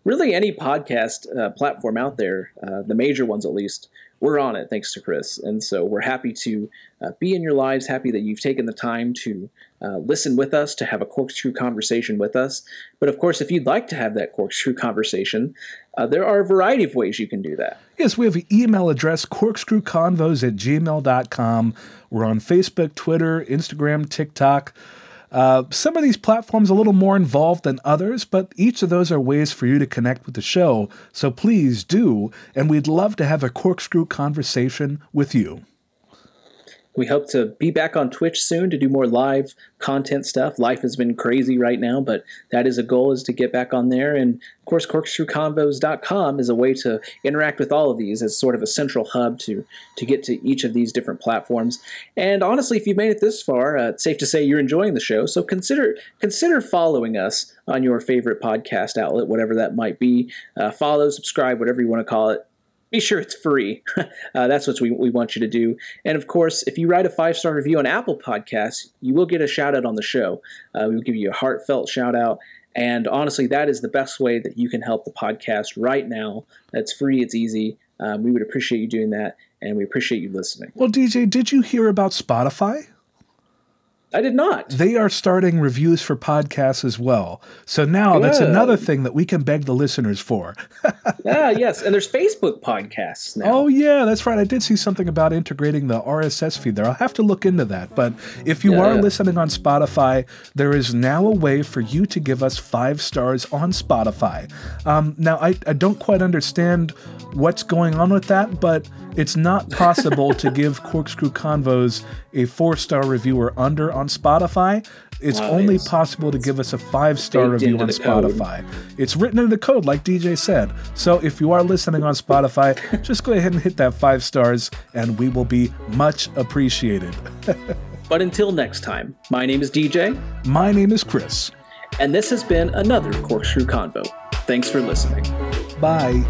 really any podcast uh, platform out there, uh, the major ones at least we're on it thanks to Chris. And so we're happy to uh, be in your lives, happy that you've taken the time to uh, listen with us, to have a corkscrew conversation with us. But of course, if you'd like to have that corkscrew <laughs> conversation, uh, there are a variety of ways you can do that. Yes, we have an email address, corkscrewconvos at gmail.com. We're on Facebook, Twitter, Instagram, TikTok. Uh, some of these platforms a little more involved than others, but each of those are ways for you to connect with the show. So please do, and we'd love to have a corkscrew conversation with you. We hope to be back on Twitch soon to do more live content stuff. Life has been crazy right now, but that is a goal is to get back on there. And of course, corkscrewconvos.com is a way to interact with all of these as sort of a central hub to to get to each of these different platforms. And honestly, if you've made it this far, uh, it's safe to say you're enjoying the show. So consider consider following us on your favorite podcast outlet, whatever that might be. Uh, follow, subscribe, whatever you want to call it be sure it's free. <laughs> uh, that's what we, we want you to do. And of course, if you write a five star review on Apple Podcasts, you will get a shout out on the show. Uh, we will give you a heartfelt shout out. And honestly, that is the best way that you can help the podcast right now. That's free, it's easy. Um, we would appreciate you doing that, and we appreciate you listening. Well, DJ, did you hear about Spotify? I did not. They are starting reviews for podcasts as well. So now that's another thing that we can beg the listeners for. <laughs> ah, yes, and there's Facebook podcasts now. Oh yeah, that's right. I did see something about integrating the RSS feed there. I'll have to look into that. But if you Yeah, are yeah. listening on Spotify, there is now a way for you to give us five stars on Spotify. Um, now I, I don't quite understand what's going on with that, but it's not possible to <laughs> give Corkscrew Convos a four star review or under on Spotify. It's Wow, only it's- possible to give us a five star review on the code. Spotify. It's written in the code, like DJ said. So if you are listening on Spotify, <laughs> just go ahead and hit that five stars, and we will be much appreciated. <laughs> But until next time, my name is DJ, My name is Chris. and this has been another Corkscrew Convo. Thanks for listening. Bye.